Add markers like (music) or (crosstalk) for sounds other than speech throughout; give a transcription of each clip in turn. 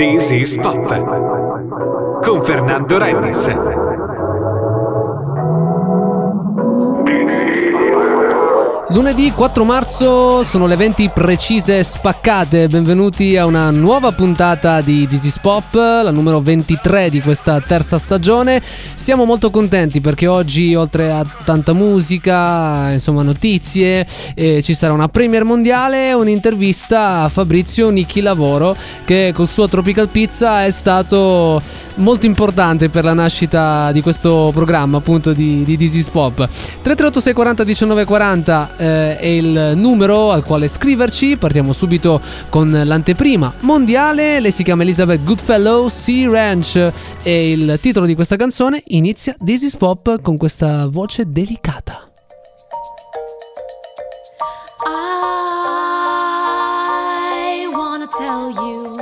This is Pop con Fernando Rennis. Lunedì 4 marzo sono le 20 precise spaccate, benvenuti a una nuova puntata di This is Pop, la numero 23 di questa terza stagione. Siamo molto contenti perché oggi oltre a tanta musica, insomma notizie, eh, ci sarà una premier mondiale e un'intervista a Fabrizio Nicchi Lavoro che col suo Tropical Pizza è stato molto importante per la nascita di questo programma appunto di, di This is Pop. 338 640 19 40 eh, è il numero al quale scriverci. Partiamo subito con l'anteprima mondiale. Lei si chiama Elizabeth Goodfellow, Sea Ranch e il titolo di questa canzone inizia This is Pop con questa voce delicata. I wanna tell you.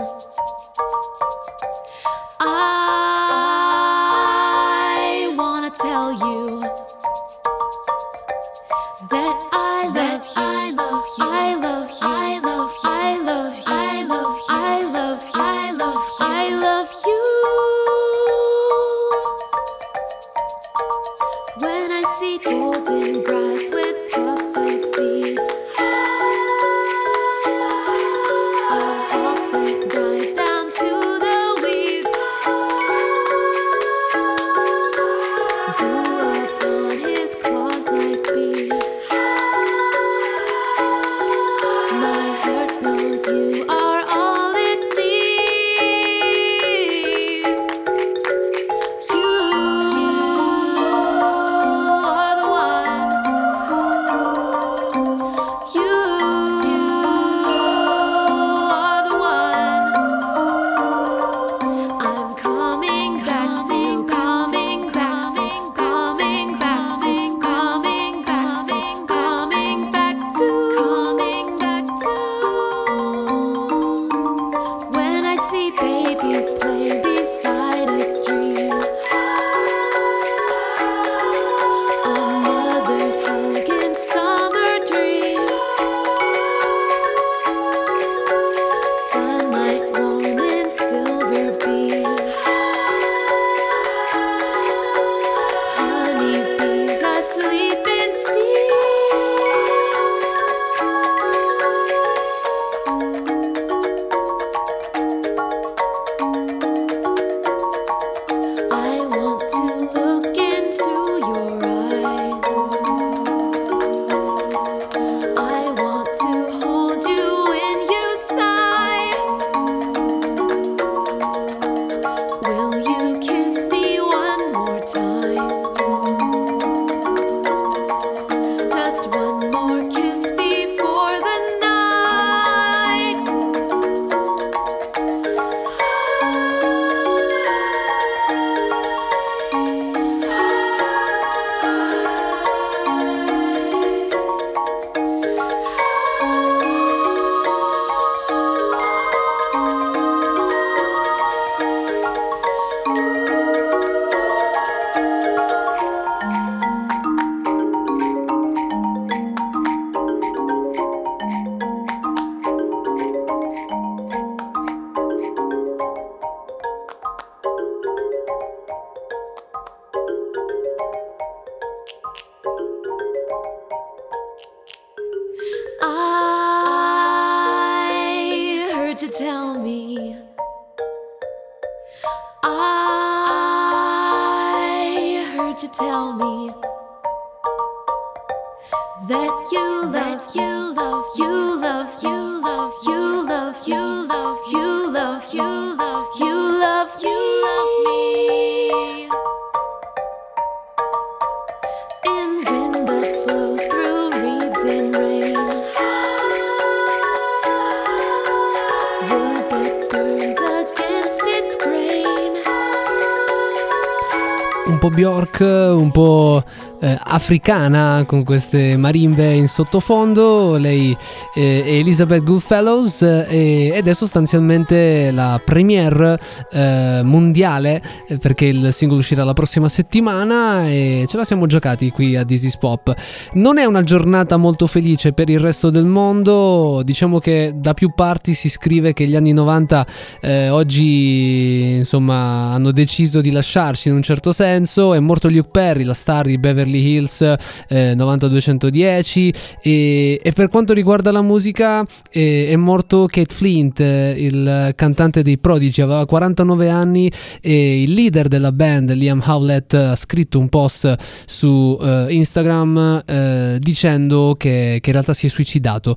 Bjork, un po' eh, africana con queste marimbe in sottofondo. Lei eh, è Elizabeth Goodfellows eh, ed è sostanzialmente la premiere eh, mondiale eh, perché il singolo uscirà la prossima settimana e ce la siamo giocati qui a This is Pop. Non è una giornata molto felice per il resto del mondo, diciamo che da più parti si scrive che gli anni 90 eh, oggi insomma hanno deciso di lasciarci in un certo senso, è morto Luke Perry, la star di Beverly Hills eh, 9210 e, e, per quanto riguarda la musica eh, è morto Kate Flint, eh, il cantante dei Prodigy, aveva 49 anni e il leader della band Liam Howlett ha scritto un post su eh, Instagram eh, dicendo che, che, in realtà si è suicidato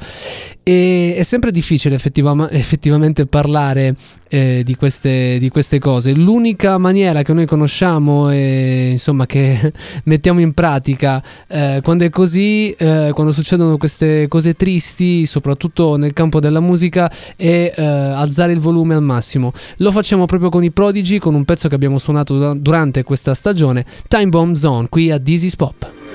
e è sempre difficile effettiva- effettivamente parlare eh, di, queste, di, queste, cose. L'unica maniera che noi conosciamo e insomma che (laughs) mettiamo in pratica eh, quando è così, eh, quando succedono queste cose tristi, soprattutto nel campo della musica, è eh, alzare il volume al massimo. Lo facciamo proprio con i Prodigy, con un pezzo che abbiamo suonato durante questa stagione, Time Bomb Zone, qui a Dizzy's Pop.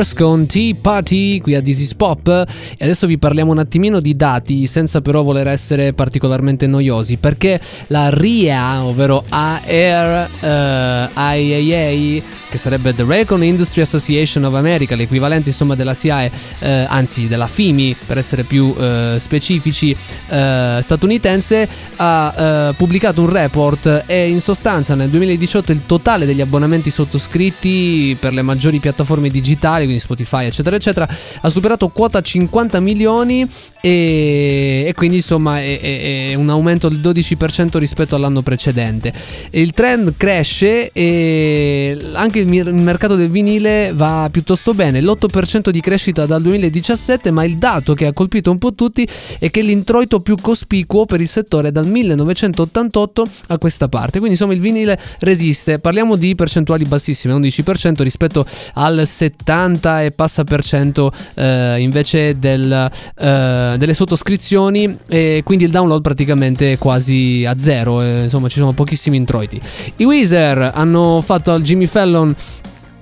Shakers con Tea Party qui a is Pop. E adesso vi parliamo un attimino di dati senza però voler essere particolarmente noiosi perché la RIA ovvero AR eh, IAA che sarebbe The Recon Industry Association of America l'equivalente insomma della SIAE eh, anzi della FIMI per essere più eh, specifici eh, statunitense ha eh, pubblicato un report e in sostanza nel 2018 il totale degli abbonamenti sottoscritti per le maggiori piattaforme digitali, quindi Spotify, eccetera, eccetera, ha superato quota 50 milioni e, e quindi insomma è, è- è un aumento del 12% rispetto all'anno precedente. Il trend cresce e anche mir- il mercato del vinile va piuttosto bene, l'8% di crescita dal 2017, ma il dato che ha colpito un po' tutti è che l'introito più cospicuo per il settore è dal 1988 a questa parte. Quindi insomma il vinile resiste. Parliamo di percentuali bassissime, 11% rispetto al 70 e passa per cento eh, invece del, eh, delle sottoscrizioni e quindi il download praticamente è quasi a zero, eh, insomma ci sono pochissimi introiti. I Weezer hanno fatto al Jimmy Fallon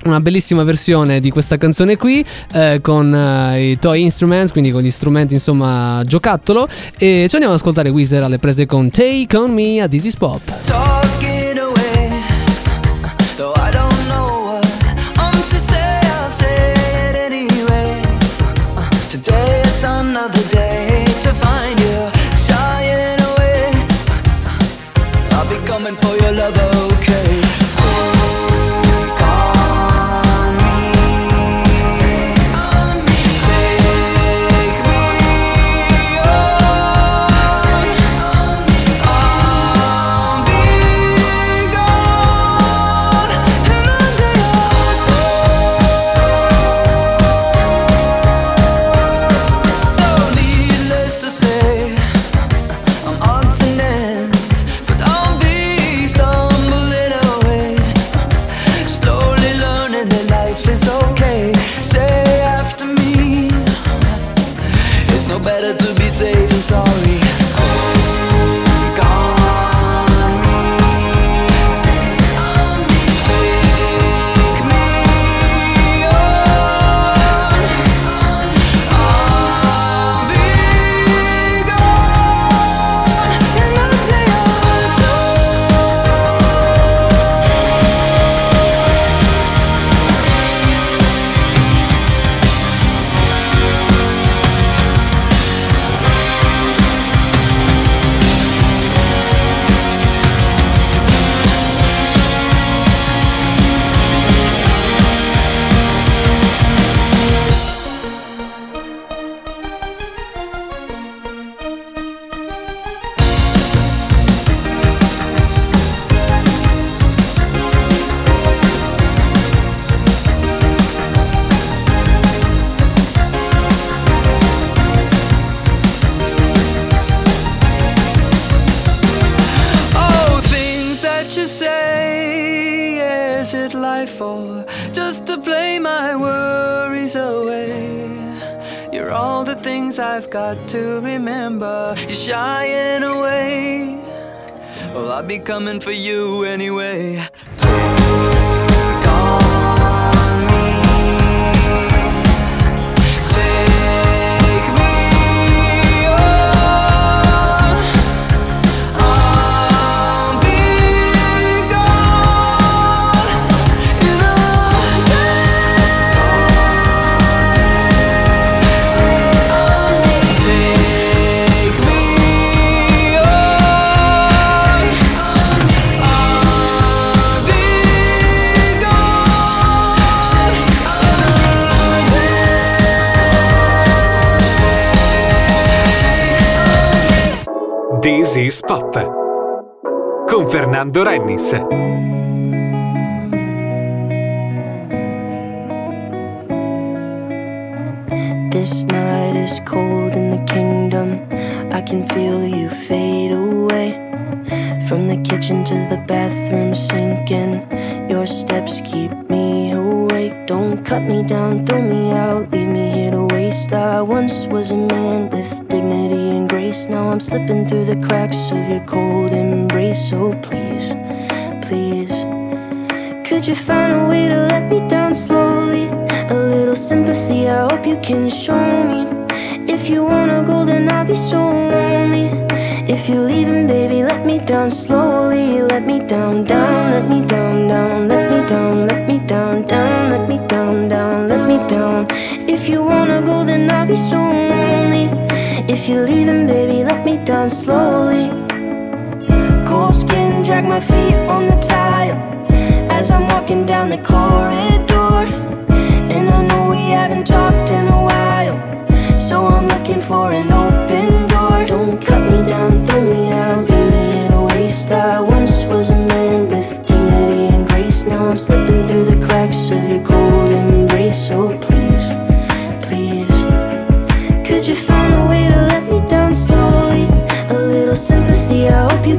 una bellissima versione di questa canzone qui eh, con eh, i toy instruments, quindi con gli strumenti insomma giocattolo e ci andiamo ad ascoltare Weezer alle prese con Take On Me a This Is Pop. Life for just to play my worries away? You're all the things I've got to remember. You're shying away. Well, I'll be coming for you anyway. This Pop. Con Fernando Rennis. This night is cold in the kingdom. I can feel you fade away. From the kitchen to the bathroom sinking. Your steps keep me awake. Don't cut me down, throw me out, leave me here to waste. I once was a man with dignity grace. Now I'm slipping through the cracks of your cold embrace. So please, please, could you find a way to let me down slowly? A little sympathy, I hope you can show me. If you wanna go, then I'll be so lonely. If you're leaving, baby, let me down slowly. Let me down, down, let me down, down, let me down, let me down, down, let me down, down, let me down. If you wanna go, then I'll be so lonely. If you're leaving, baby, let me down slowly. Cold skin, drag my feet on the tile as I'm walking down the corridor. And I know we haven't talked in a while, so I'm looking for an open door. Don't cut me down, throw me out, leave me in a waste. I once was a man with dignity and grace. Now I'm slipping through the cracks of your cold embrace. So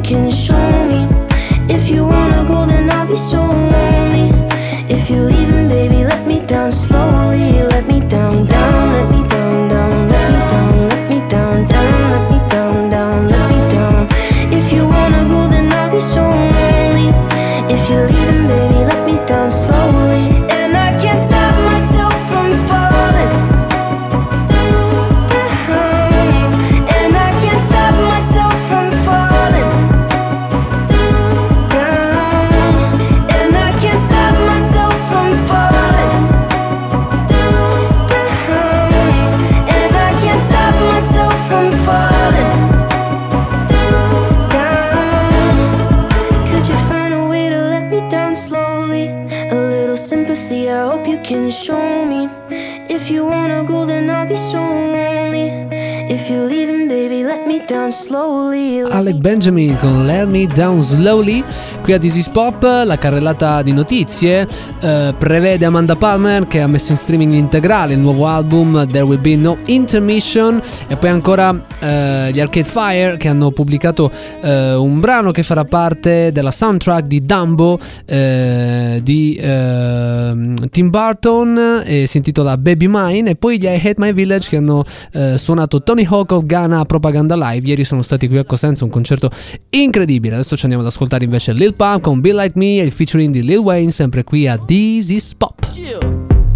can show me. If you wanna go, then I'll be so lonely. Benjamin con Let Me Down Slowly qui a This Is Pop la carrellata di notizie eh, prevede Amanda Palmer che ha messo in streaming integrale il nuovo album There Will Be No Intermission e poi ancora eh, gli Arcade Fire che hanno pubblicato eh, un brano che farà parte della soundtrack di Dumbo eh, di ehm, Tim Burton e si intitola Baby Mine e poi gli I Hate My Village che hanno eh, suonato Tony Hawk of Ghana Propaganda Live. Ieri sono stati qui a Cosenza un concerto incredibile. Adesso ci andiamo ad ascoltare invece Lil Pump con Be Like Me e il featuring di Lil Wayne sempre qui a This Is Pop Yeah.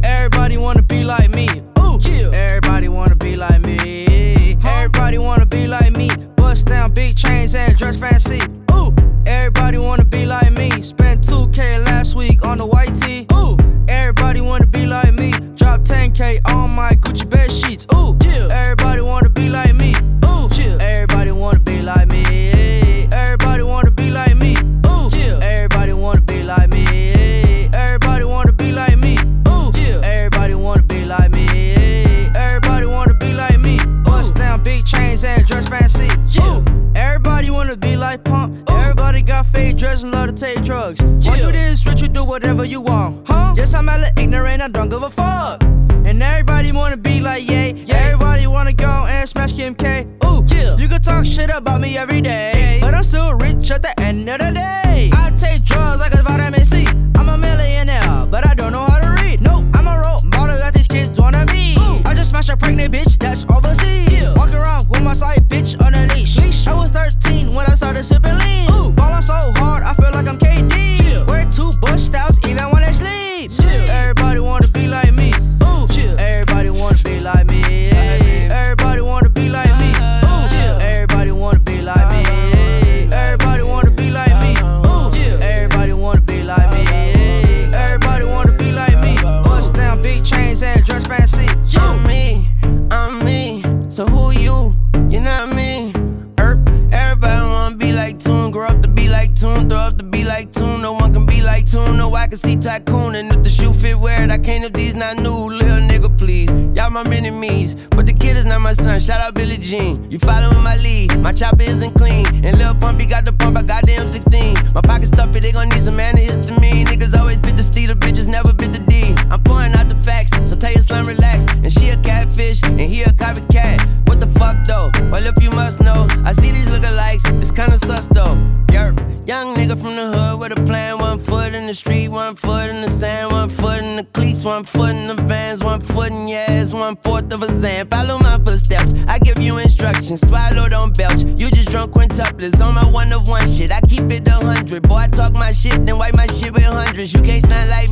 Everybody wanna be like me. Ooh. Yeah. Everybody wanna be like me. Everybody wanna be like me. Bust down big chains and dress fancy. Ooh. Everybody wanna be like me. Spent 2K last week on the white tee. Ooh. Everybody wanna be like me. Drop 10K on my Gucci bed sheets. Ooh. Yeah. Everybody wanna be like me. Like Pump. Everybody got fake and love to take drugs. Why you this rich, you do whatever you want. Huh? Yes, I'm hella ignorant, I don't give a fuck. And everybody wanna be like Ye. Yeah. Everybody wanna go and smash Kim K. Ooh, yeah. You can talk shit about me every day. But I'm still rich at the end of the day. I take drugs like it's vitamin C. I'm a millionaire, but I don't know how to read. Nope, I'm a role model that these kids wanna be. I just smashed a pregnant bitch that's overseas. 15 when I started sipping lean. Ooh, ballin' so hard like Tune, throw up the be like Tune. No one can be like Tune. No, I can see Tycoon, and if the shoe fit, wear it. I can't if these not new, little nigga, please. Y'all my enemies, but the kid is not my son. Shout out Billie Jean. You following my lead? My chopper isn't clean, and Lil Pumpy got the One foot in the vans, one foot in your ass, one fourth of a zan. Follow my footsteps, I give you instructions. Swallow, don't belch. You just drunk quintuplets on my one of one shit. I keep it a hundred. Boy, I talk my shit, then wipe my shit with hundreds. You can't stand like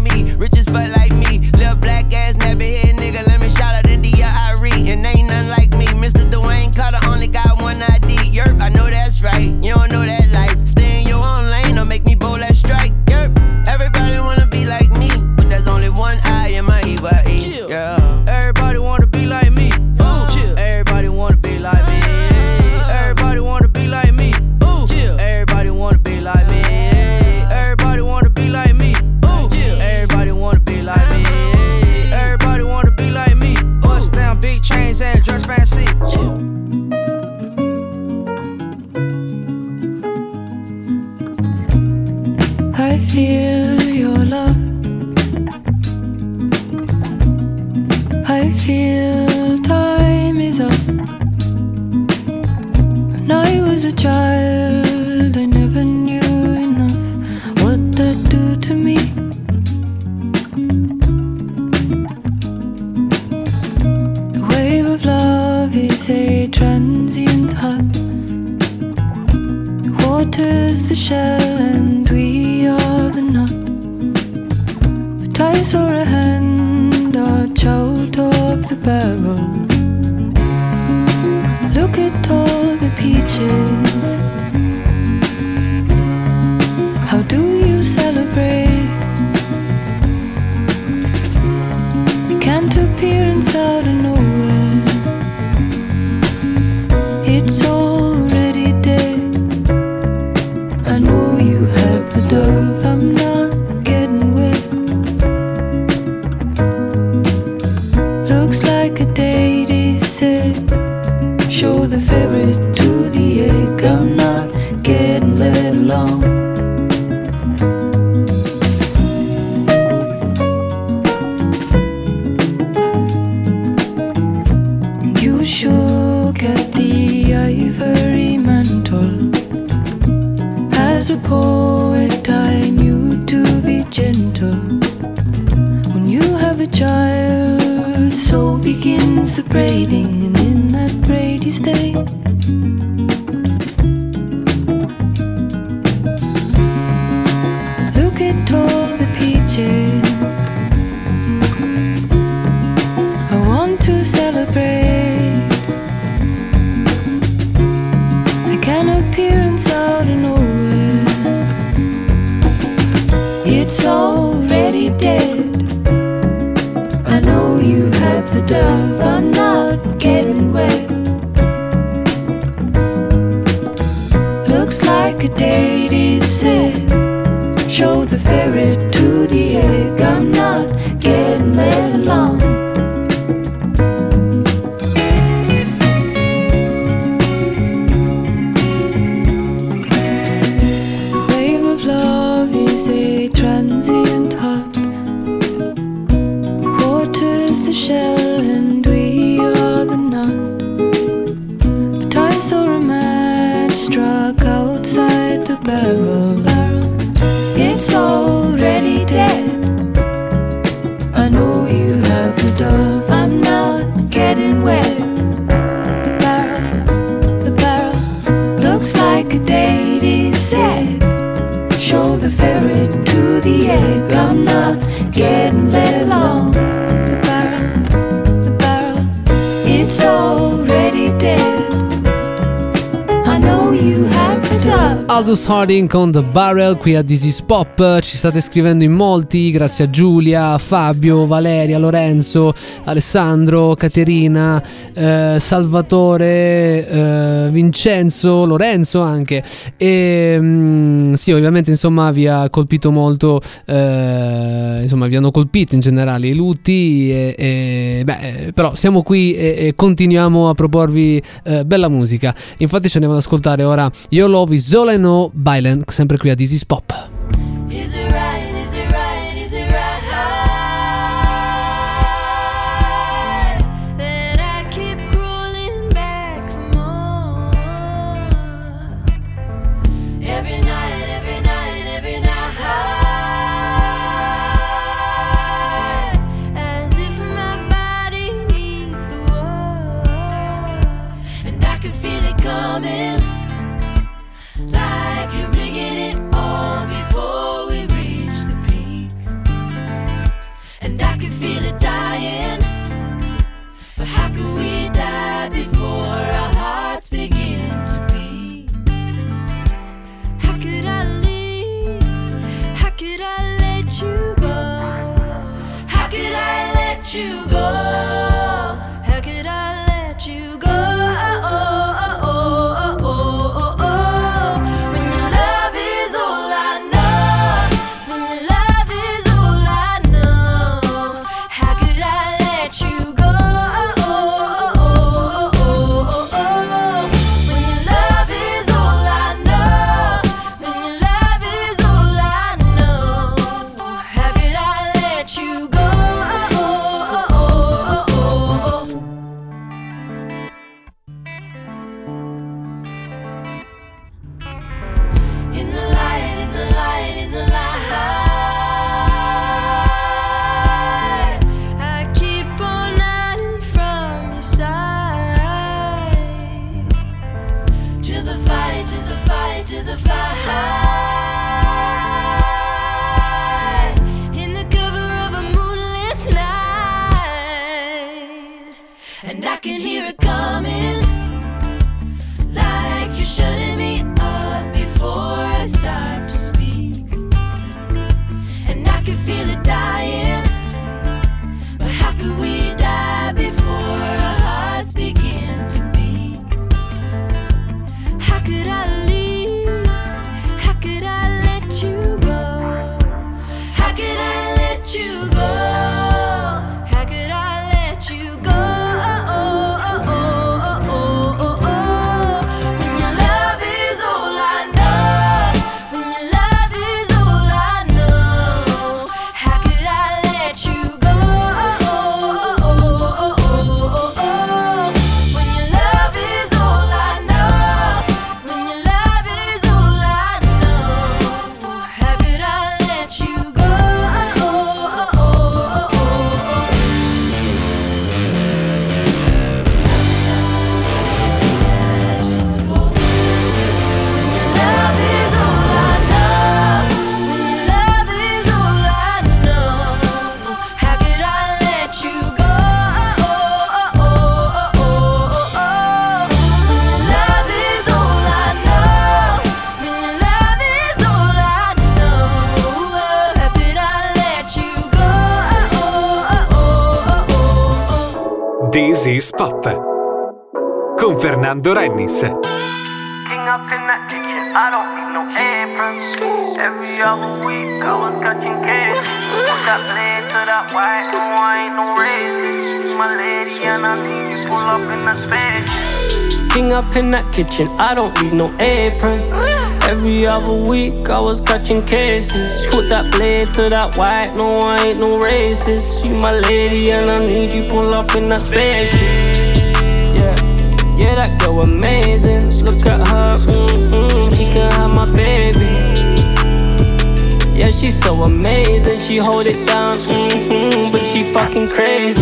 Harding con The Barrel qui a This Pop. Ci state scrivendo in molti, grazie a Giulia, Fabio, Valeria, Lorenzo, Alessandro, Caterina, eh, Salvatore, eh, Vincenzo, Lorenzo anche. E mm, sì, ovviamente insomma vi ha colpito molto, eh, insomma vi hanno colpito in generale i lutti, e, e, beh, eh, però siamo qui e, e continuiamo a proporvi eh, bella musica. Infatti ci andiamo ad ascoltare ora Yo Yolo Visoleno Bailen, sempre qui a This Is Pop. King up in that kitchen, I don't need no apron. Every other week I was catching. Put that blade to that white, no I ain't no racist. My lady and I need you pull up in that space. King up in that kitchen, I don't need no apron. Every other week I was catching cases. Put that blade to that white, no, I ain't no racist. You my lady and I need you pull up in that spaceship. Yeah, yeah, that girl amazing. Look at her, mm-mm, she can have my baby. Yeah, she's so amazing. She hold it down, mm-hmm, but she fucking crazy.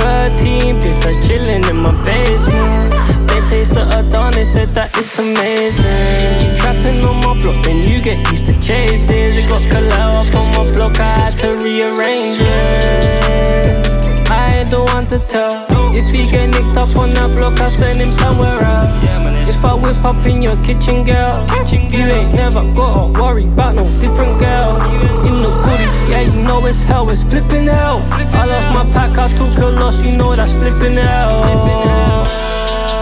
13 bitch, I chillin' in my basement. They taste the Adonis, said that it's amazing. Trapping on my block, then you get used to chases. It got Kalao up on my block, I had to rearrange it. I ain't the one to tell. If he get nicked up on that block, I send him somewhere else. If I whip up in your kitchen, girl, you ain't never gotta worry about no different girl. In the goodie, yeah, you know it's hell, it's flipping hell. I lost my pack, I took a loss, you know that's flipping hell.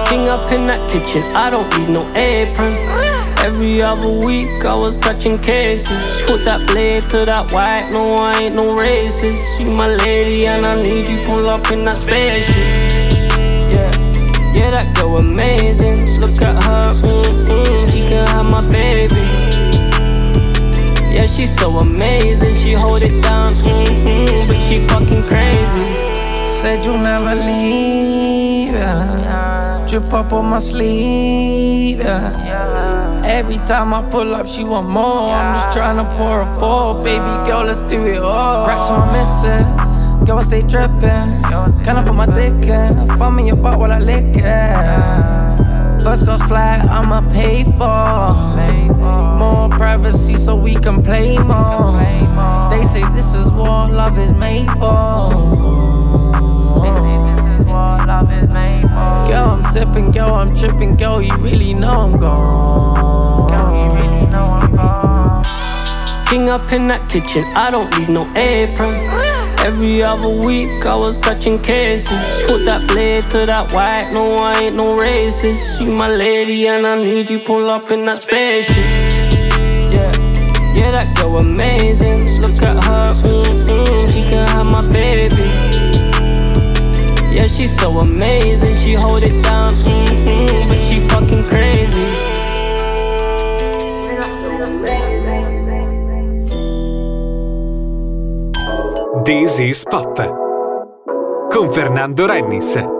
King up in that kitchen, I don't need no apron. Every other week I was touching cases. Put that blade to that white, no, I ain't no racist. You my lady and I need you pull up in that spaceship. Yeah, yeah, that girl amazing. Look at her, mm-mm, she can have my baby. Yeah, she's so amazing. She hold it down, mm-hmm, but she fucking crazy. Said you'll never leave, yeah. Drip up on my sleeve, yeah. Every time I pull up, she want more. I'm just trying to pour a four, baby girl, let's do it all. Racks on misses, girl, I stay drippin'. Can I put my dick in? Find me your butt while I lick it. First class flight, I'ma pay for. More privacy so we can play more. They say this is what love is made for. They say this is what love is made for. Girl, I'm sipping, girl, I'm tripping, girl, you really know I'm gone. Really know I'm gone. King up in that kitchen, I don't need no apron. (gasps) Every other week I was catching cases. Put that blade to that white, no, I ain't no racist. You my lady and I need you pull up in that spaceship. Yeah, yeah, that girl amazing. Look at her, mm-mm, she can have my baby. Yeah, she's so amazing. She hold it down, mm-hmm, but she fucking crazy. This is Pop. Con Fernando Rennis.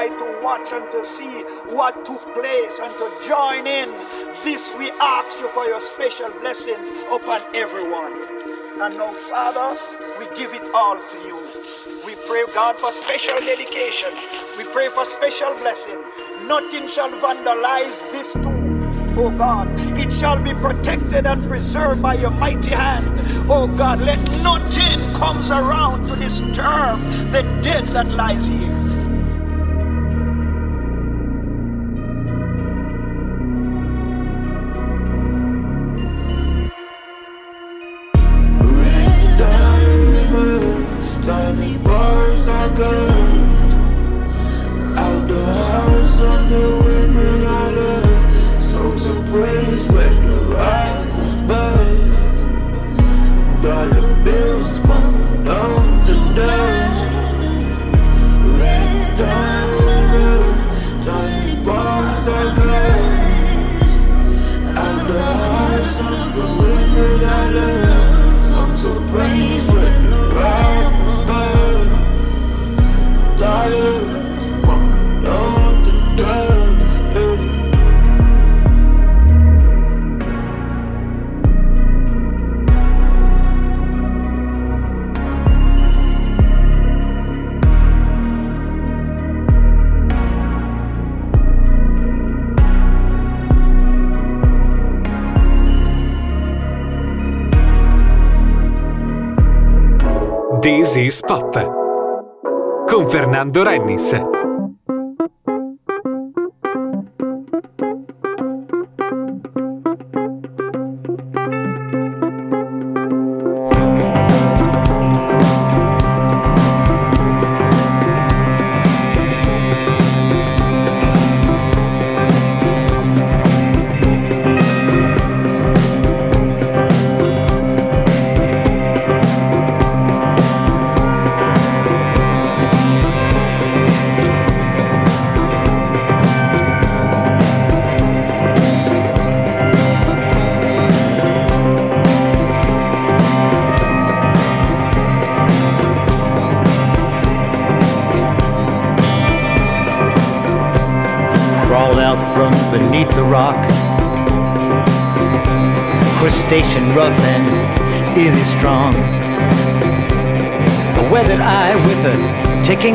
By to watch and to see what took place and to join in. This we ask you for your special blessings upon everyone. And now, Father, we give it all to you. We pray, God, for special dedication. We pray for special blessing. Nothing shall vandalize this tomb. Oh God, it shall be protected and preserved by your mighty hand. Oh God, let nothing comes around to disturb the dead that lies here.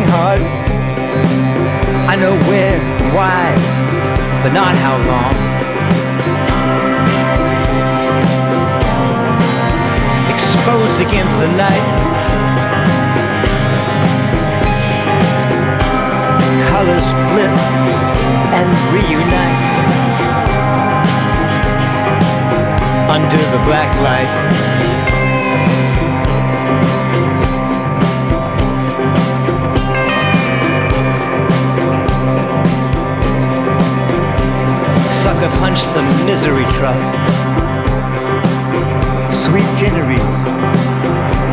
Heart. I know where, why, but not how long. Exposed against the night. Colors flip and reunite under the black light. Sucker punch the misery truck. Sweet ginneries,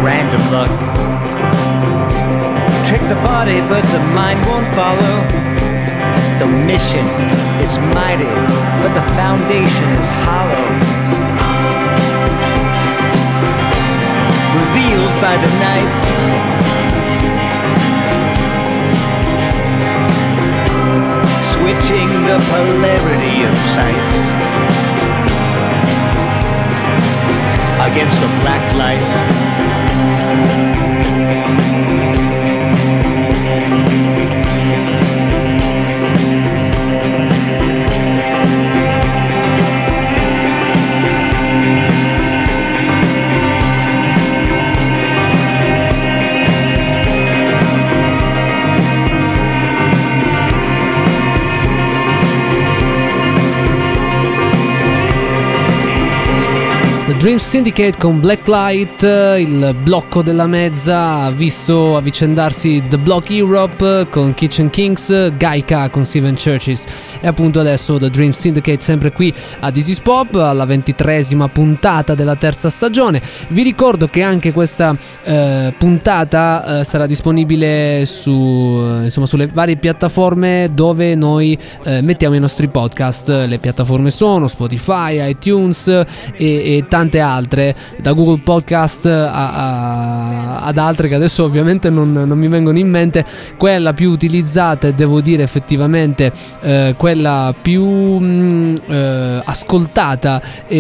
random luck. Trick the body, but the mind won't follow. The mission is mighty, but the foundation is hollow. Revealed by the night. Switching the polarity of sight against a black light. The Dream Syndicate con Blacklight, il blocco della mezza ha visto avvicendarsi The Block Europe con Kitchen Kings, Gaika con Steven Churches e appunto adesso The Dream Syndicate sempre qui a is Pop alla ventitresima puntata della terza stagione. Vi ricordo che anche questa eh, puntata eh, sarà disponibile su, eh, insomma, sulle varie piattaforme dove noi eh, mettiamo i nostri podcast. Le piattaforme sono Spotify, iTunes e, e tante tante altre, da Google Podcast a- a- ad altre che adesso ovviamente non, non mi vengono in mente, quella più utilizzata e devo dire effettivamente eh, quella più mh, eh, ascoltata e,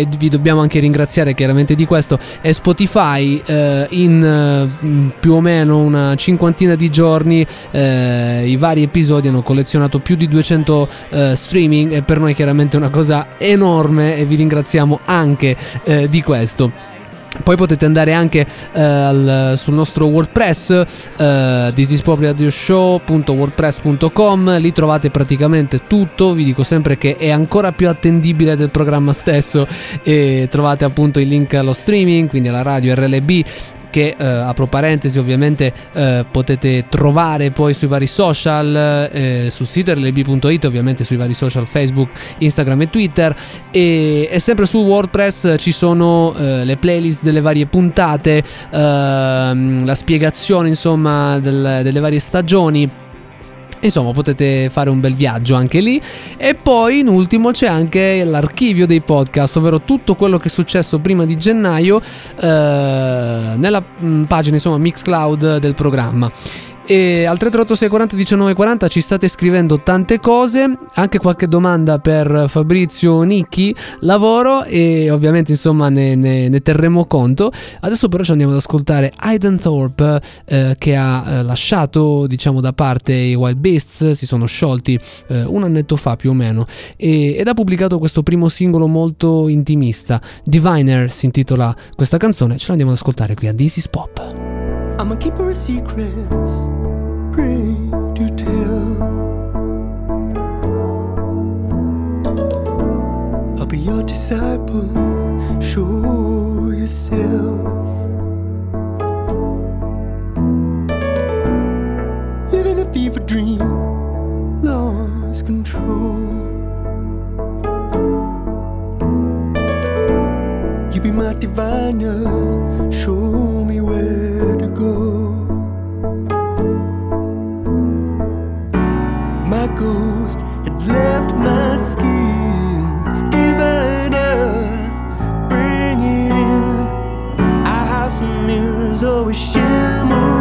e vi dobbiamo anche ringraziare chiaramente di questo è Spotify eh, in eh, mh, più o meno una cinquantina di giorni eh, i vari episodi hanno collezionato più di 200 eh, streaming e per noi chiaramente è una cosa enorme e vi ringraziamo anche eh, di questo. Poi potete andare anche eh, al- sul nostro WordPress, eh, thisispopradioshow.wordpress.com, lì trovate praticamente tutto, vi dico sempre che è ancora più attendibile del programma stesso e trovate appunto il link allo streaming, quindi alla radio RLB che eh, apro parentesi ovviamente eh, potete trovare poi sui vari social eh, sul sito rlb.it ovviamente sui vari social Facebook Instagram e Twitter. E, e sempre su WordPress ci sono eh, le playlist delle varie puntate ehm, la spiegazione insomma del- delle varie stagioni Insomma, potete fare un bel viaggio anche lì. E poi, in ultimo, c'è anche l'archivio dei podcast, ovvero tutto quello che è successo prima di gennaio eh, nella mm, pagina, insomma, Mixcloud del programma. E al 338 640 1940 ci state scrivendo tante cose, anche qualche domanda per Fabrizio Nicchi, lavoro e ovviamente insomma ne, ne- ne terremo conto. Adesso però ci andiamo ad ascoltare Aiden Thorpe eh, che ha eh, lasciato diciamo da parte i Wild Beasts, si sono sciolti eh, un annetto fa più o meno e- ed ha pubblicato questo primo singolo molto intimista. Diviner si intitola questa canzone, ce l'andiamo ad ascoltare qui a This is Pop. I'm a keeper of secrets, to tell. I'll be your disciple, show yourself. Living a fever dream, lost control. You be my diviner, show me where to go. My ghost had left my skin, diviner, bring it in. Our house of mirrors always shimmering,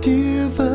My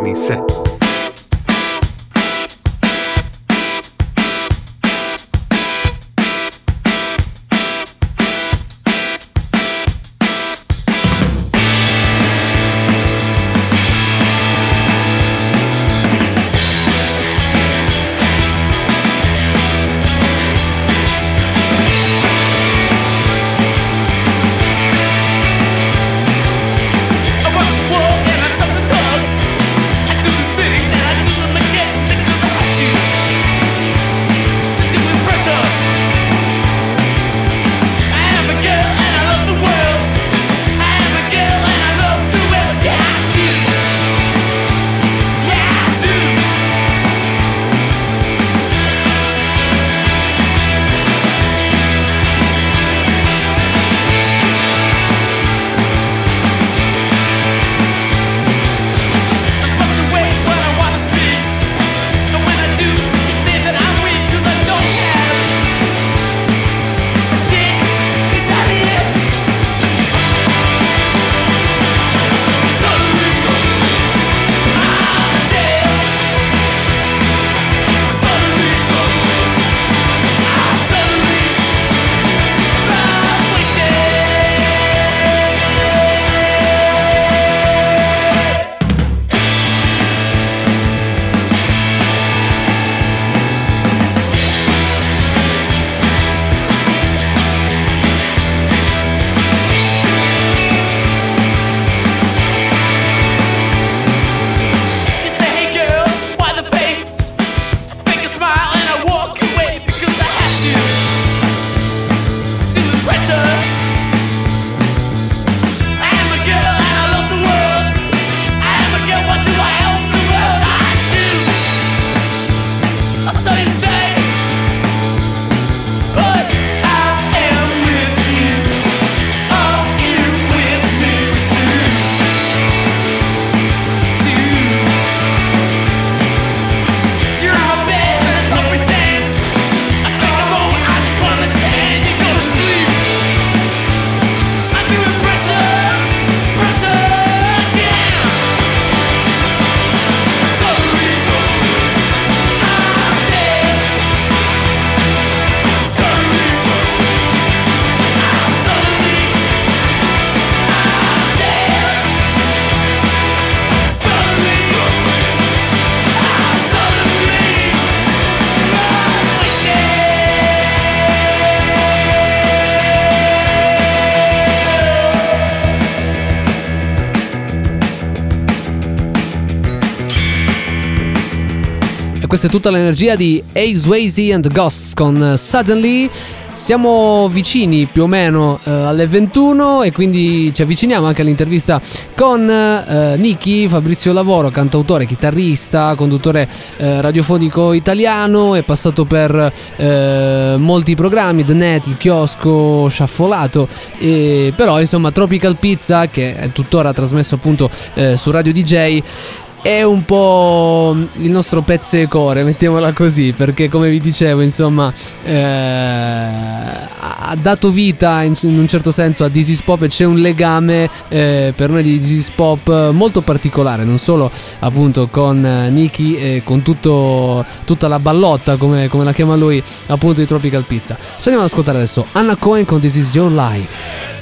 Fernando questa è tutta l'energia di Ace Swayze and Ghosts con eh, Suddenly. Siamo vicini più o meno eh, alle 21 e quindi ci avviciniamo anche all'intervista con eh, Niki, Fabrizio Lavoro, cantautore, chitarrista, conduttore eh, radiofonico italiano, è passato per eh, molti programmi, The Net, Il Chiosco, Sciaffolato, e, però insomma Tropical Pizza che è tuttora trasmesso appunto eh, su Radio DJ è un po' il nostro pezzo e core, mettiamola così, perché come vi dicevo, insomma, eh, ha dato vita in, in un certo senso a This is Pop e c'è un legame eh, per noi di This is Pop molto particolare, non solo appunto con eh, Nicky e con tutto, tutta la ballotta, come, come la chiama lui, appunto di Tropical Pizza. Ci andiamo ad ascoltare adesso Anna Cohen con This is Your Life.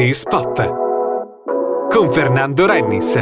This is Pop. Con Fernando Rennis.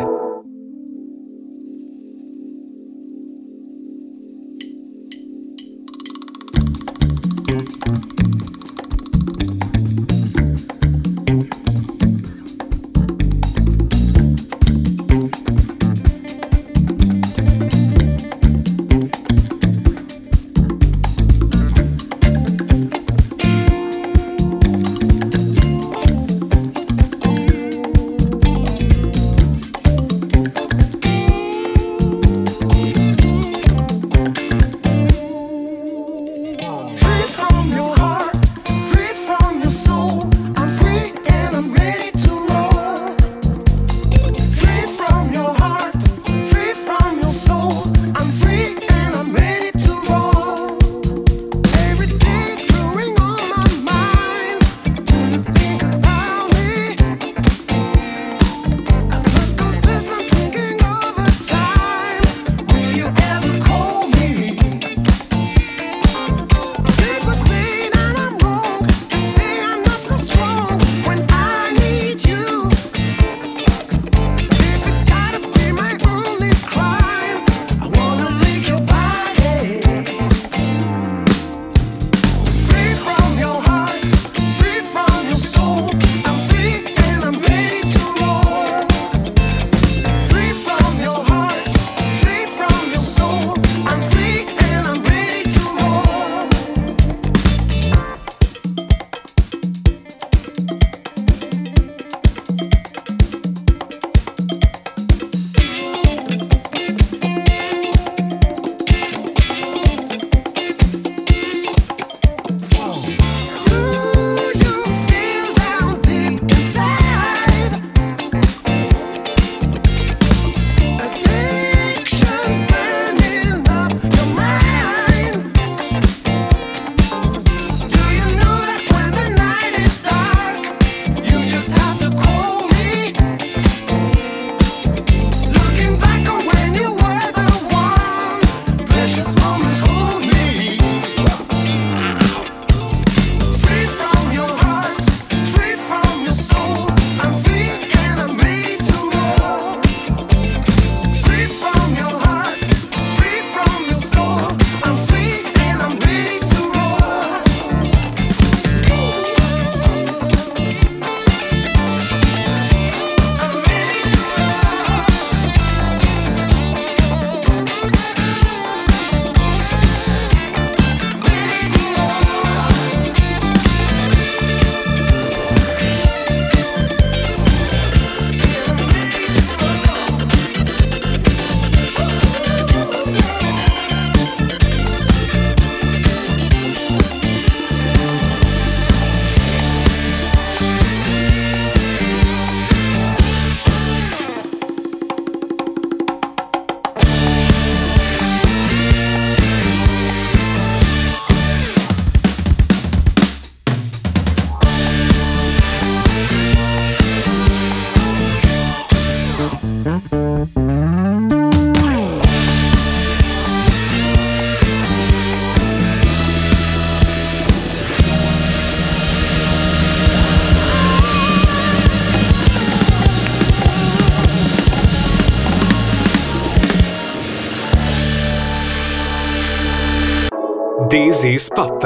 This is Pop.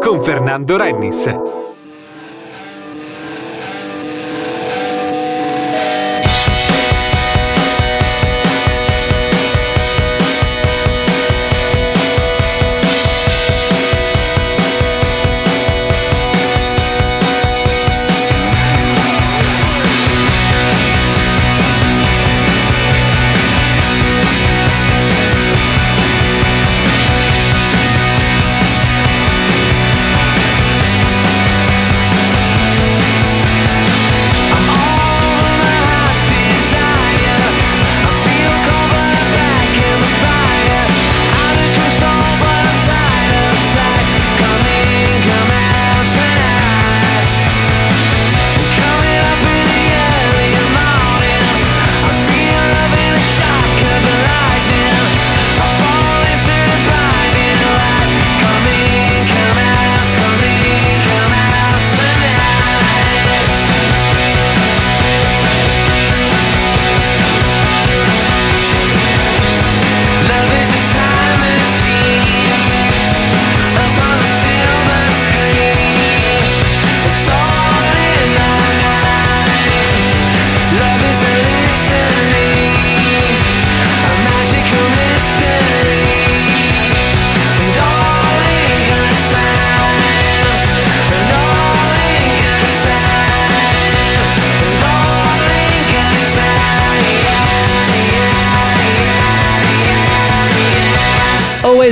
Con Fernando Rennis.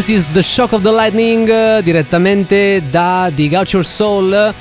Oasis The Shock of the Lightning eh, direttamente da Out Your Soul.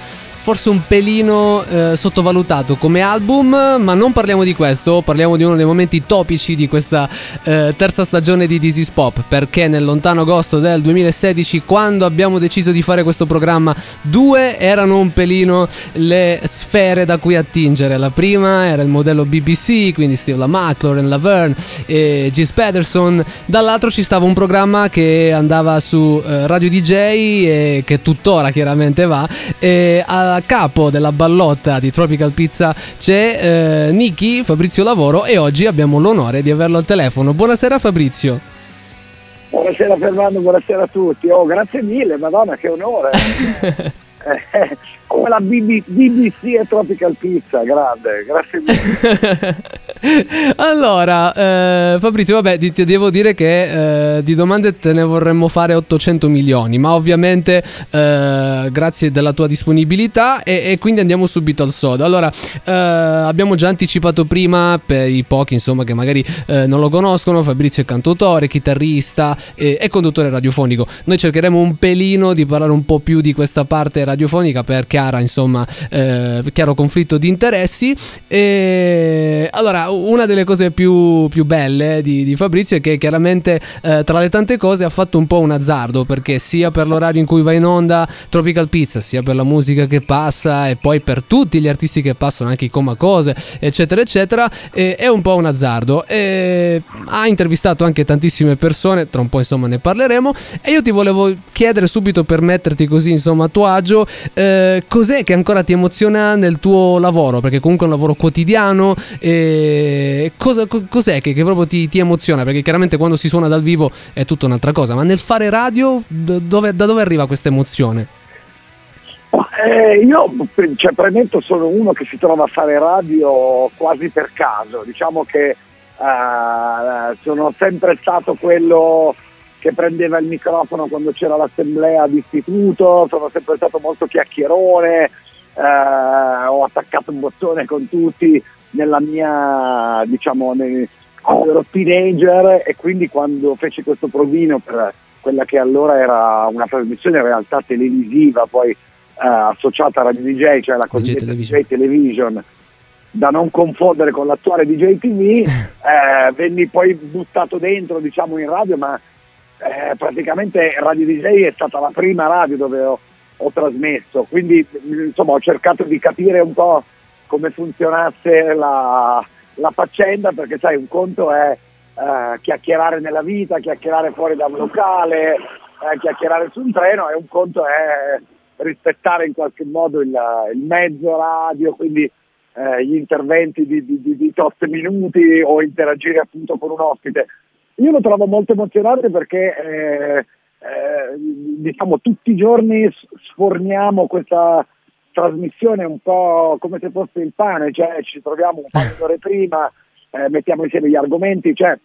Forse un pelino eh, sottovalutato come album, ma non parliamo di questo, parliamo di uno dei momenti topici di questa eh, terza stagione di This is Pop, perché nel lontano agosto del 2016, quando abbiamo deciso di fare questo programma, due erano un pelino le sfere da cui attingere. La prima era il modello BBC, quindi Steve Lamacq, Lauren Laverne e Gis Patterson, dall'altro ci stava un programma che andava su eh, Radio DJ e che tuttora chiaramente va, e a capo della ballotta di Tropical Pizza c'è eh, Niki, Fabrizio Lavoro e oggi abbiamo l'onore di averlo al telefono. Buonasera Fabrizio. Buonasera Fernando, buonasera a tutti. Oh, grazie mille, madonna, che onore. (laughs) Come la BB BBC e Tropical Pizza, grande, grazie mille. (laughs) allora, eh, Fabrizio, vabbè, ti, ti devo dire che eh, di domande te ne vorremmo fare 800 milioni, ma ovviamente eh, grazie della tua disponibilità e, e, quindi andiamo subito al sodo. Allora, eh, abbiamo già anticipato prima, per i pochi insomma che magari eh, non lo conoscono, Fabrizio è cantautore, chitarrista e, e conduttore radiofonico. Noi cercheremo un pelino di parlare un po' più di questa parte radiofonica per chiara, insomma, eh, chiaro conflitto di interessi. E allora, una delle cose più, più belle di, di, Fabrizio è che chiaramente eh, tra le tante cose ha fatto un po' un azzardo perché sia per l'orario in cui va in onda Tropical Pizza, sia per la musica che passa e poi per tutti gli artisti che passano, anche i Coma Cose, eccetera, eccetera, eh, è un po' un azzardo. E ha intervistato anche tantissime persone, tra un po' insomma ne parleremo. E io ti volevo chiedere subito per metterti così insomma a tuo agio, eh, cos'è che ancora ti emoziona nel tuo lavoro? Perché comunque è un lavoro quotidiano. E cosa, cos'è che, che proprio ti, ti, emoziona? Perché chiaramente quando si suona dal vivo è tutta un'altra cosa, ma nel fare radio dove, da dove arriva questa emozione? Eh, io cioè, premetto sono uno che si trova a fare radio quasi per caso, diciamo che eh, sono sempre stato quello che prendeva il microfono quando c'era l'assemblea d'istituto, sono sempre stato molto chiacchierone, eh, ho attaccato un bottone con tutti nella mia, diciamo, quando ero teenager e quindi quando feci questo provino per quella che allora era una trasmissione in realtà televisiva, poi eh, associata a Radio DJ, cioè la cosiddetta DJ Television. DJ Television da non confondere con l'attuale DJ TV, (laughs) eh, venni poi buttato dentro diciamo in radio, ma eh, praticamente Radio DJ è stata la prima radio dove ho, ho, trasmesso, quindi insomma ho cercato di capire un po' come funzionasse la, la faccenda, perché sai un conto è eh, chiacchierare nella vita, chiacchierare fuori da un locale, eh, chiacchierare su un treno e un conto è rispettare in qualche modo il, il mezzo radio, quindi eh, gli interventi di, di, di, di tot minuti o interagire appunto con un ospite io lo trovo molto emozionante perché eh, eh, diciamo tutti i giorni sforniamo questa trasmissione un po' come se fosse il pane, cioè ci troviamo un paio d'ore (laughs) prima, eh, mettiamo insieme gli argomenti, cioè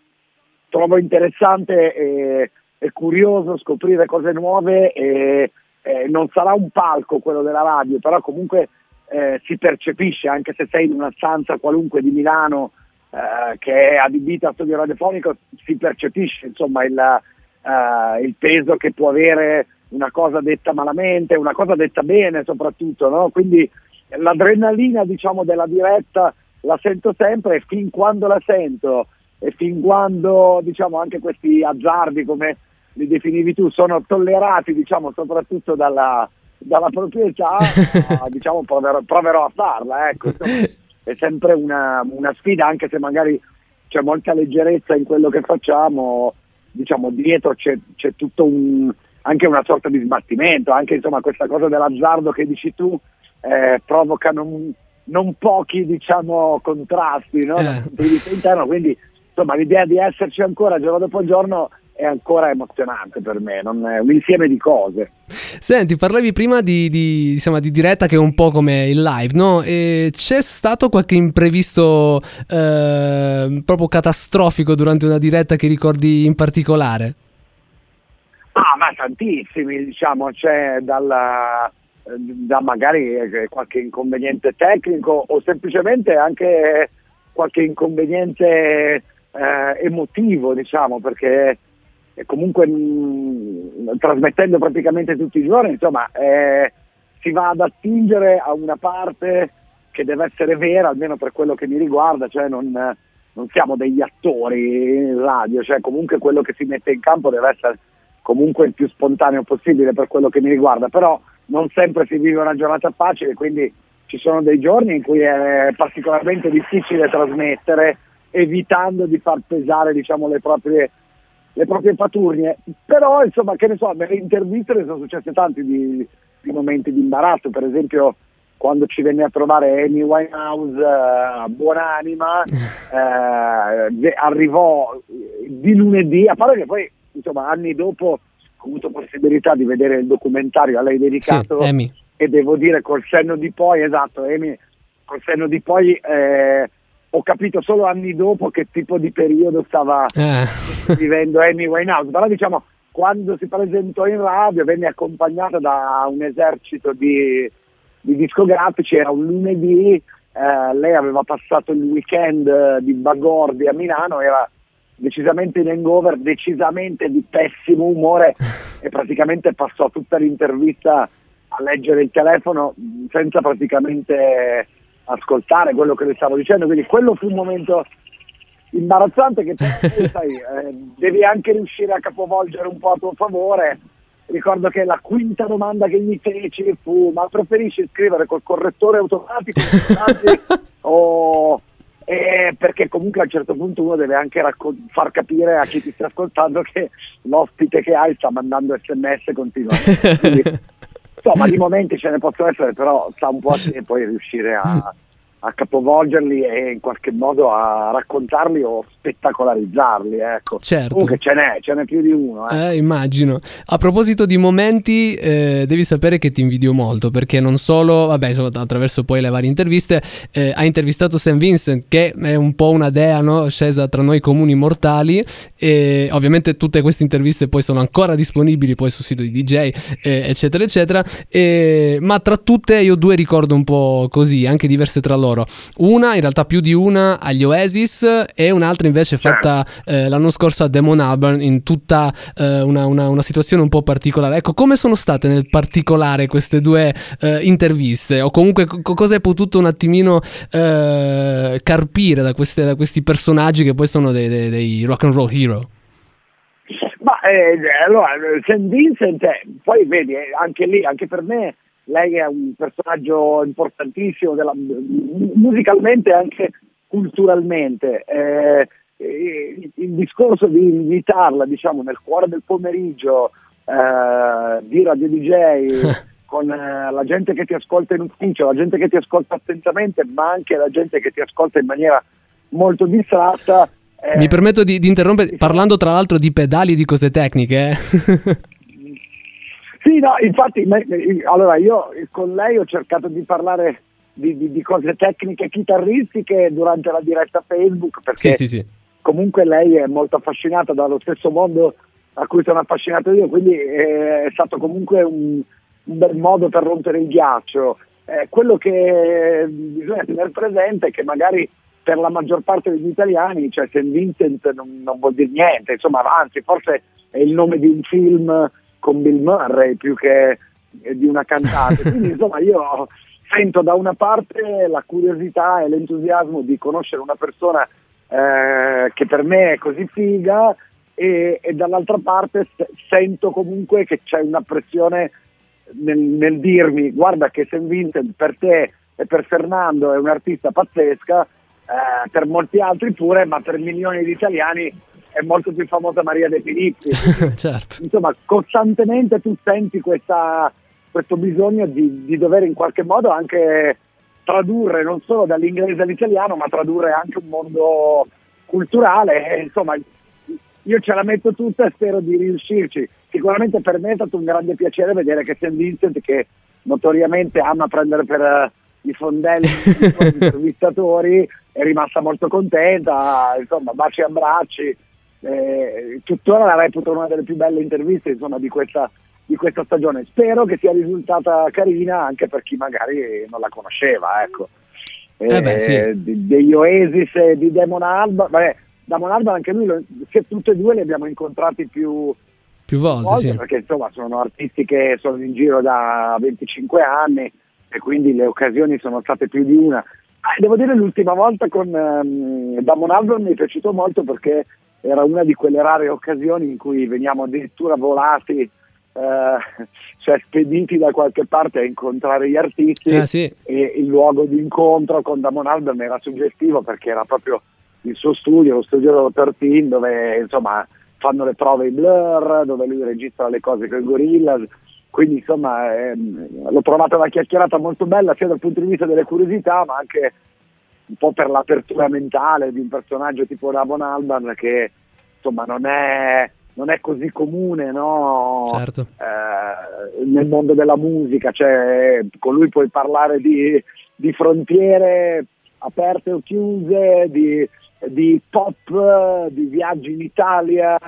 trovo interessante e, e curioso scoprire cose nuove e, e non sarà un palco quello della radio, però comunque eh, si percepisce anche se sei in una stanza qualunque di Milano eh, che è adibita a studio radiofonico, si percepisce insomma il, eh, il peso che può avere una cosa detta malamente, una cosa detta bene soprattutto, no? quindi l'adrenalina diciamo della diretta la sento sempre e fin quando la sento e fin quando diciamo anche questi azzardi come li definivi tu sono tollerati diciamo soprattutto dalla, dalla proprietà (laughs) diciamo proverò, proverò a farla ecco (laughs) è sempre una, una sfida anche se magari c'è molta leggerezza in quello che facciamo diciamo dietro c'è, c'è tutto un anche una sorta di sbattimento anche insomma questa cosa dell'azzardo che dici tu eh, provoca non, non pochi diciamo contrasti no? dal punto di vista interno quindi insomma l'idea di esserci ancora giorno dopo giorno è ancora emozionante per me, non è un insieme di cose. Senti, parlavi prima di, di, insomma, di diretta che è un po' come il live, no? E c'è stato qualche imprevisto eh, proprio catastrofico durante una diretta che ricordi in particolare? Ah, ma tantissimi, diciamo, c'è dalla, da magari eh, qualche inconveniente tecnico o semplicemente anche qualche inconveniente eh, emotivo, diciamo, perché comunque mh, trasmettendo praticamente tutti i giorni, insomma, eh, si va ad attingere a una parte che deve essere vera, almeno per quello che mi riguarda, cioè non, non siamo degli attori in radio, cioè comunque quello che si mette in campo deve essere comunque il più spontaneo possibile per quello che mi riguarda, però non sempre si vive una giornata facile, quindi ci sono dei giorni in cui è particolarmente difficile trasmettere, evitando di far pesare diciamo, le proprie le proprie paturnie, però insomma che ne so, nelle interviste ne sono successe tanti di, di momenti di imbarazzo, per esempio quando ci venne a trovare Amy Winehouse, eh, buonanima, (laughs) eh, arrivò di lunedì, a parte che poi insomma anni dopo ho avuto possibilità di vedere il documentario a lei dedicato Sì, e devo dire col senno di poi, esatto, Amy, col senno di poi eh, ho capito solo anni dopo che tipo di periodo stava Eh. (laughs) vivendo Amy Winehouse, però diciamo quando si presentò in radio venne accompagnata da un esercito di, di discografici, era un lunedì, eh, lei aveva passato il weekend eh, di Bagordi a Milano, era decisamente in hangover, decisamente di pessimo umore (laughs) e praticamente passò tutta l'intervista a leggere il telefono senza praticamente ascoltare quello che le stavo dicendo, quindi quello fu un momento imbarazzante che (laughs) sai, eh, devi anche riuscire a capovolgere un po' a tuo favore. Ricordo che la quinta domanda che gli feci fu: Ma preferisci scrivere col correttore automatico (laughs) o eh, perché comunque a un certo punto uno deve anche racco- far capire a chi ti sta ascoltando che l'ospite che hai sta mandando sms continuamente. (laughs) Quindi, insomma, di momenti ce ne possono essere, però sta un po' a te poi riuscire a, (laughs) a capovolgerli e in qualche modo a raccontarli o spettacolarizzarli. Ecco. Certo. Comunque ce n'è, ce n'è più di uno. Eh. Eh, immagino. A proposito di momenti, eh, devi sapere che ti invidio molto perché non solo, vabbè, insomma, attraverso poi le varie interviste, eh, hai intervistato St. Vincent, che è un po' una dea no? scesa tra noi comuni mortali. E ovviamente tutte queste interviste poi sono ancora disponibili poi sul sito di DJ, eh, eccetera, eccetera. Ma tra tutte io due ricordo un po' così, anche diverse tra loro. Una, in realtà più di una, agli Oasis e un'altra invece fatta eh, l'anno scorso a Demon Albarn in tutta eh, una, una- una situazione un po' particolare. Ecco, come sono state nel particolare queste due eh, interviste? O comunque co- cosa hai potuto un attimino eh, carpire da, queste- da questi personaggi che poi sono dei, dei- dei rock and roll hero? Ma eh, allora, St. Vincent, eh, poi vedi, eh, anche lì, anche per me, lei è un personaggio importantissimo, della- mu- musicalmente e anche culturalmente. Eh, eh, il discorso di invitarla, diciamo, nel cuore del pomeriggio, eh, di Radio DJ, (laughs) con eh, la gente che ti ascolta in ufficio, la gente che ti ascolta attentamente, ma anche la gente che ti ascolta in maniera molto distratta. eh, Mi permetto di, di interrompere parlando tra l'altro di pedali e di cose tecniche. (laughs) eh. Sì, no, infatti, me- allora io con lei ho cercato di parlare di, di- di cose tecniche chitarristiche durante la diretta Facebook perché Sì, sì, sì. comunque lei è molto affascinata dallo stesso mondo a cui sono affascinato io, quindi eh, è stato comunque un, un bel modo per rompere il ghiaccio. Eh, quello che bisogna tenere presente è che magari per la maggior parte degli italiani, cioè St. Vincent non, non vuol dire niente, insomma, anzi, forse è il nome di un film con Bill Murray più che eh, di una cantante. (laughs) Quindi, insomma, io sento da una parte la curiosità e l'entusiasmo di conoscere una persona eh, che per me è così figa e, e dall'altra parte se- sento comunque che c'è una pressione nel, nel dirmi guarda che St. Vincent per te e per Fernando è un'artista pazzesca, eh, per molti altri pure, ma per milioni di italiani è molto più famosa Maria De Filippi. (laughs) certo. Insomma, costantemente tu senti questa- questo bisogno di, di dover in qualche modo anche tradurre non solo dall'inglese all'italiano, ma tradurre anche un mondo culturale. E, insomma, io ce la metto tutta e spero di riuscirci. Sicuramente per me è stato un grande piacere vedere che St. Vincent, che notoriamente ama prendere per eh, i fondelli (laughs) i suoi intervistatori, è rimasta molto contenta, insomma, baci e abbracci. Eh, tuttora la reputo una delle più belle interviste insomma, di, questa, di questa stagione. Spero che sia risultata carina anche per chi magari non la conosceva. Ecco. Eh beh, sì. di- degli Oasis e di Damon Alba, vabbè, Damon Alba anche lui, lo- che tutti e due li abbiamo incontrati più Più volte, volte sì. perché insomma sono artisti che sono in giro da 25 anni e quindi le occasioni sono state più di una. Ah, devo dire l'ultima volta con ehm, Damon Albarn mi è piaciuto molto perché era una di quelle rare occasioni in cui veniamo addirittura volati, eh, cioè spediti da qualche parte a incontrare gli artisti Ah, sì. e il luogo di incontro con Damon Albarn era suggestivo perché era proprio il suo studio, lo studio 13 dove insomma fanno le prove i blur, dove lui registra le cose con i Gorillaz. Quindi insomma ehm, l'ho trovata una chiacchierata molto bella sia dal punto di vista delle curiosità ma anche un po' per l'apertura mentale di un personaggio tipo Damon Albarn che insomma non è, non è così comune no? Certo. eh, nel mondo della musica, cioè con lui puoi parlare di, di frontiere aperte o chiuse, di, di pop, di viaggi in Italia,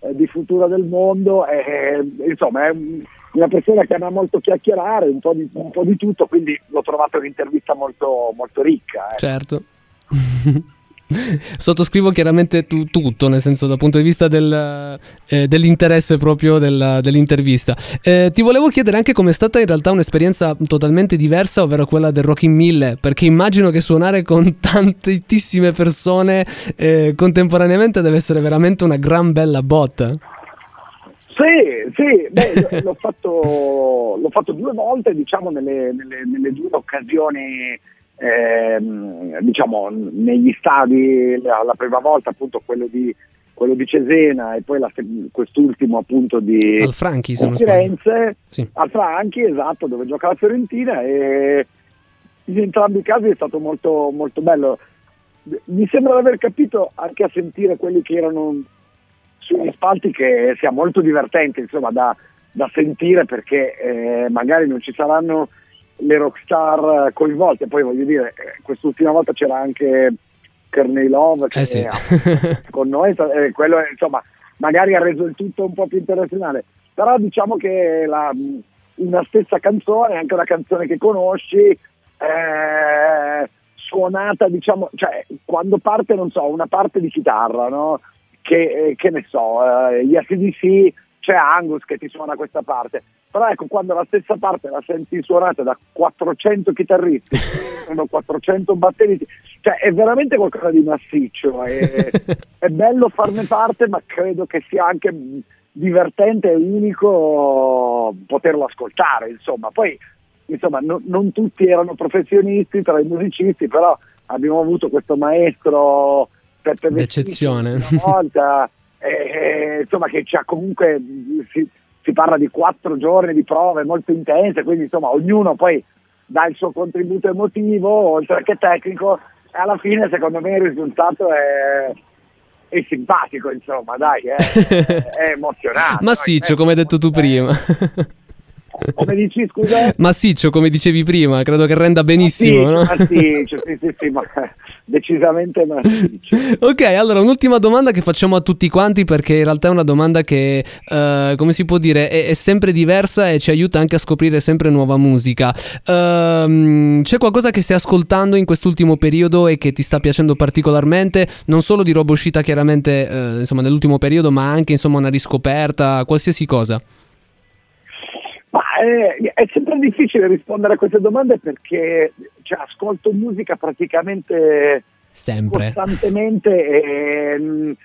eh, di futuro del mondo, e, insomma è un- una persona che ama molto chiacchierare, un po' di, un po' di tutto, quindi l'ho trovata un'intervista molto, molto ricca. eh. Certo. (laughs) Sottoscrivo chiaramente tu- tutto, nel senso dal punto di vista del, eh, dell'interesse proprio della- dell'intervista. Eh, ti volevo chiedere anche com'è stata in realtà un'esperienza totalmente diversa, ovvero quella del Rock in 1000, perché immagino che suonare con (laughs) tantissime persone eh, contemporaneamente deve essere veramente una gran bella botta. Sì, sì, beh, (laughs) l'ho, fatto, l'ho fatto due volte, diciamo, nelle, nelle- nelle due occasioni, ehm, diciamo, negli stadi, la, la prima volta appunto quello di, quello di Cesena e poi la quest'ultimo appunto di Al Franchi, se Firenze, Sì. al Franchi, esatto, dove gioca la Fiorentina e in entrambi i casi è stato molto, molto bello. Mi sembra di aver capito anche a sentire quelli che erano sugli spalti che sia molto divertente insomma da, da sentire perché eh, magari non ci saranno le rockstar eh, coinvolte. Poi voglio dire eh, quest'ultima volta c'era anche Kearney Love che Eh sì. con noi eh, quello insomma magari ha reso il tutto un po' più internazionale. Però diciamo che la- una stessa canzone anche una canzone che conosci eh, suonata diciamo cioè quando parte non so una parte di chitarra no che, eh, che ne so, eh, gli ACDC c'è Angus che ti suona questa parte, però ecco quando la stessa parte la senti suonata da 400 chitarristi, (laughs) sono 400 batteristi, cioè è veramente qualcosa di massiccio, è, è bello farne parte ma credo che sia anche divertente e unico poterlo ascoltare, insomma, poi insomma no- non tutti erano professionisti tra i musicisti, però abbiamo avuto questo maestro Peppe D'eccezione. una volta, (laughs) eh, insomma che c'ha comunque si, si parla di quattro giorni di prove molto intense, quindi insomma ognuno poi dà il suo contributo emotivo oltre che tecnico e alla fine secondo me il risultato è, è simpatico insomma dai, è, (laughs) è emozionante. Massiccio, come hai detto tu prima. (laughs) Come dici, scusa? Massiccio, come dicevi prima, credo che renda benissimo. Sì, no? massiccio, sì, sì, sì, ma (laughs) decisamente massiccio. Ok, allora un'ultima domanda che facciamo a tutti quanti perché in realtà è una domanda che, eh, come si può dire, è, è sempre diversa e ci aiuta anche a scoprire sempre nuova musica. Ehm, c'è qualcosa che stai ascoltando in quest'ultimo periodo e che ti sta piacendo particolarmente? Non solo di roba uscita chiaramente eh, insomma, nell'ultimo periodo, ma anche insomma una riscoperta, qualsiasi cosa. Ma eh, è sempre difficile rispondere a queste domande perché cioè, ascolto musica praticamente Sempre. costantemente e mh,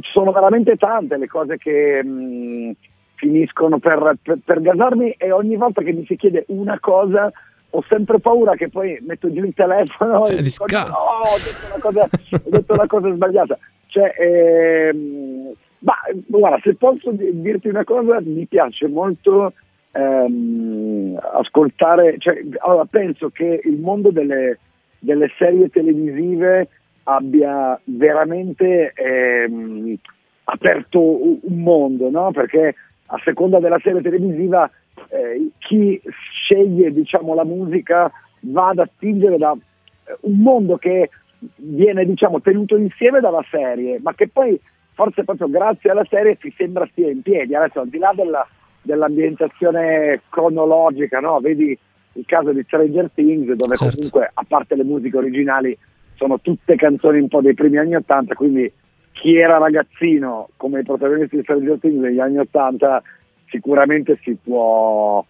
sono veramente tante le cose che mh, finiscono per, per, per gasarmi e ogni volta che mi si chiede una cosa ho sempre paura che poi metto giù il telefono Eh, e di dico, no, ho detto una cosa, ho detto una cosa sbagliata. Cioè, ehm, ma guarda, se posso di- dirti una cosa, mi piace molto ehm, ascoltare, cioè, allora, penso che il mondo delle, delle serie televisive abbia veramente ehm, aperto un mondo, no? Perché a seconda della serie televisiva eh, chi sceglie diciamo, la musica va ad attingere da eh, un mondo che viene diciamo, tenuto insieme dalla serie, ma che poi forse proprio grazie alla serie ti sembra stia in piedi. Adesso al di là della- dell'ambientazione cronologica, no? vedi il caso di Stranger Things dove Certo. comunque a parte le musiche originali sono tutte canzoni un po' dei primi anni 80, quindi chi era ragazzino come i protagonisti di Stranger Things negli anni 80 sicuramente si può,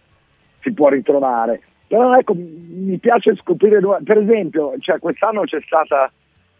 si può ritrovare. Però ecco, mi piace scoprire, nuove- per esempio, cioè, quest'anno c'è stata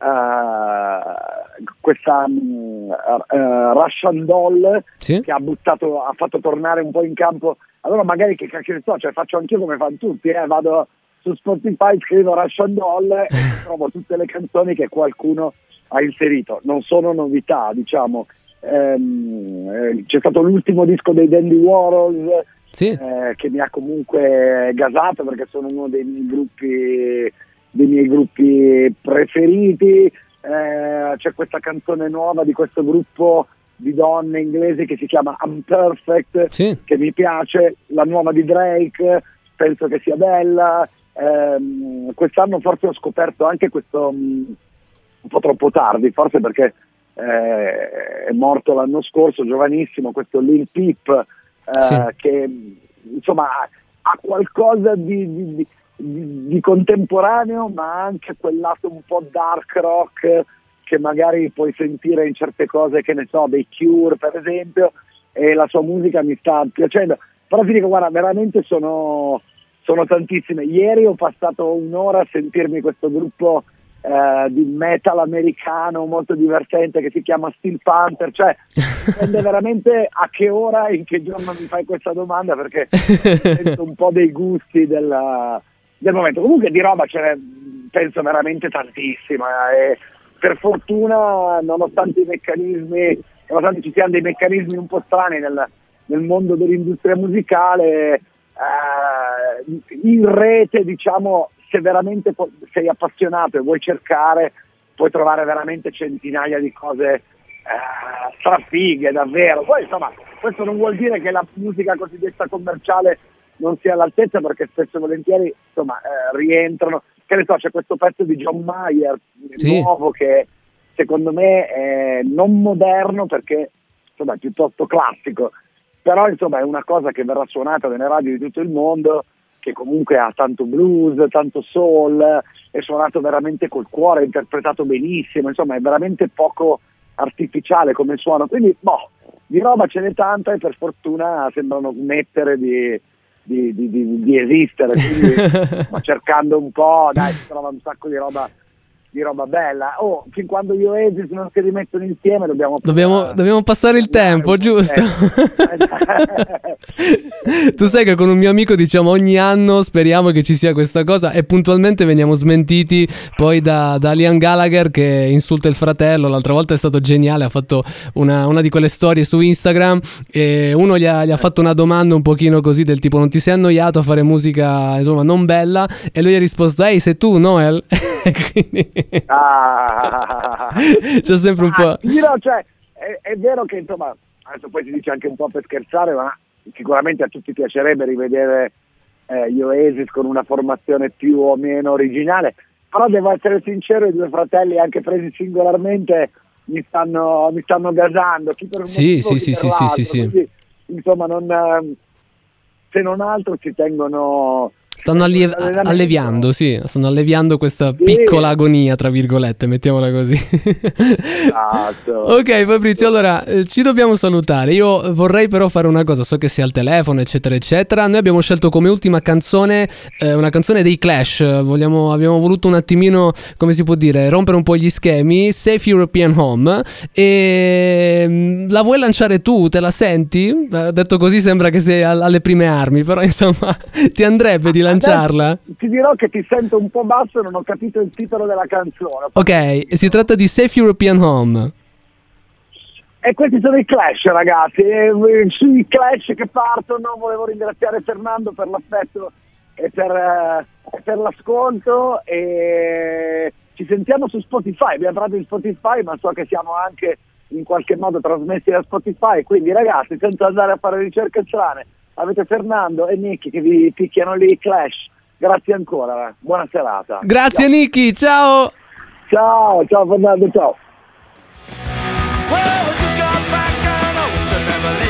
eh, questa mm, eh, Russian Doll Sì? che ha buttato, ha fatto tornare un po' in campo. Allora magari che cacchio ne so, cioè faccio anch'io come fanno tutti, eh, vado su Spotify, scrivo Russian Doll e (laughs) trovo tutte le canzoni che qualcuno ha inserito. Non sono novità, diciamo. Eh, c'è stato l'ultimo disco dei Dandy Warhols Sì? eh, che mi ha comunque gasato perché sono uno dei miei gruppi, dei miei gruppi preferiti. Eh, c'è questa canzone nuova di questo gruppo di donne inglesi che si chiama Unperfect Sì. che mi piace, la nuova di Drake penso che sia bella. Ehm, quest'anno forse ho scoperto anche questo mh, un po' troppo tardi, forse perché eh, è morto l'anno scorso, giovanissimo, questo Lil Peep, eh, Sì. che insomma ha- ha qualcosa di, di- di- di- di contemporaneo, ma anche quel lato un po' dark rock che magari puoi sentire in certe cose, che ne so, dei Cure per esempio, e la sua musica mi sta piacendo. Però ti dico, guarda, veramente sono, sono tantissime. Ieri ho passato un'ora a sentirmi questo gruppo eh, di metal americano molto divertente che si chiama Steel Panther, cioè dipende (laughs) veramente a che ora e in che giorno mi fai questa domanda perché (laughs) sento un po' dei gusti della- del momento. Comunque di roba ce n'è penso veramente tantissima e per fortuna nonostante i meccanismi, nonostante ci siano dei meccanismi un po' strani nel, nel mondo dell'industria musicale, eh, in rete diciamo se veramente po- sei appassionato e vuoi cercare puoi trovare veramente centinaia di cose eh, strafighe davvero. Poi insomma questo non vuol dire che la musica cosiddetta commerciale non sia all'altezza perché spesso e volentieri insomma eh, rientrano. Che ne so, c'è questo pezzo di John Mayer Sì. nuovo che secondo me è non moderno perché insomma è piuttosto classico, però insomma è una cosa che verrà suonata nelle radio di tutto il mondo che comunque ha tanto blues, tanto soul, è suonato veramente col cuore, è interpretato benissimo, insomma è veramente poco artificiale come suono, quindi boh, di roba ce n'è tanta e per fortuna sembrano smettere di, di- di- di- di esistere, quindi (laughs) sto cercando un po', dai, si trova un sacco di roba, di roba bella. Oh, fin quando io e Esis non si rimettono insieme dobbiamo... Dobbiamo, dobbiamo passare il tempo, giusto? (laughs) tu sai che con un mio amico diciamo ogni anno speriamo che ci sia questa cosa e puntualmente veniamo smentiti poi da, da Liam Gallagher che insulta il fratello. L'altra volta è stato geniale, ha fatto una, una di quelle storie su Instagram e uno gli ha, gli ha fatto una domanda un pochino così del tipo non ti sei annoiato a fare musica insomma non bella e lui ha risposto ehi sei tu Noel? (laughs) Quindi Ah. (laughs) c'è sempre un po'... Ah, io no, cioè, è, è vero che insomma, adesso poi si dice anche un po' per scherzare, ma sicuramente a tutti piacerebbe rivedere eh, gli Oasis con una formazione più o meno originale, però devo essere sincero, i due fratelli anche presi singolarmente mi stanno, mi stanno gasando, chi per un Sì, motivo, sì, sì, sì, sì, sì, insomma non, eh, se non altro ci tengono Stanno allie- Allenamento. alleviando, sì, stanno alleviando questa piccola agonia, tra virgolette, mettiamola così. Esatto. (laughs) ok, Fabrizio, allora eh, ci dobbiamo salutare. Io vorrei però fare una cosa, so che sei al telefono, eccetera, eccetera. Noi abbiamo scelto come ultima canzone eh, una canzone dei Clash. Vogliamo- abbiamo voluto un attimino, come si può dire, rompere un po' gli schemi. Safe European Home. E mm, la vuoi lanciare tu? Te la senti? Eh, detto così sembra che sei al- alle prime armi, però (laughs) insomma, ti andrebbe di (laughs) lanciarla? Adesso ti dirò che ti sento un po' basso e non ho capito il titolo della canzone. Ok, si tratta di Safe European Home. E questi sono i Clash, ragazzi. E, eh, sui Clash che partono, volevo ringraziare Fernando per l'affetto e per, eh, per l'ascolto. E ci sentiamo su Spotify. Abbiamo parlato di Spotify, ma so che siamo anche in qualche modo trasmessi da Spotify. Quindi, ragazzi, senza andare a fare ricerche strane, avete Fernando e Nicky che vi picchiano lì Clash. Grazie ancora, eh. buona serata. Grazie Nicky, ciao! Ciao, ciao Fernando, ciao. I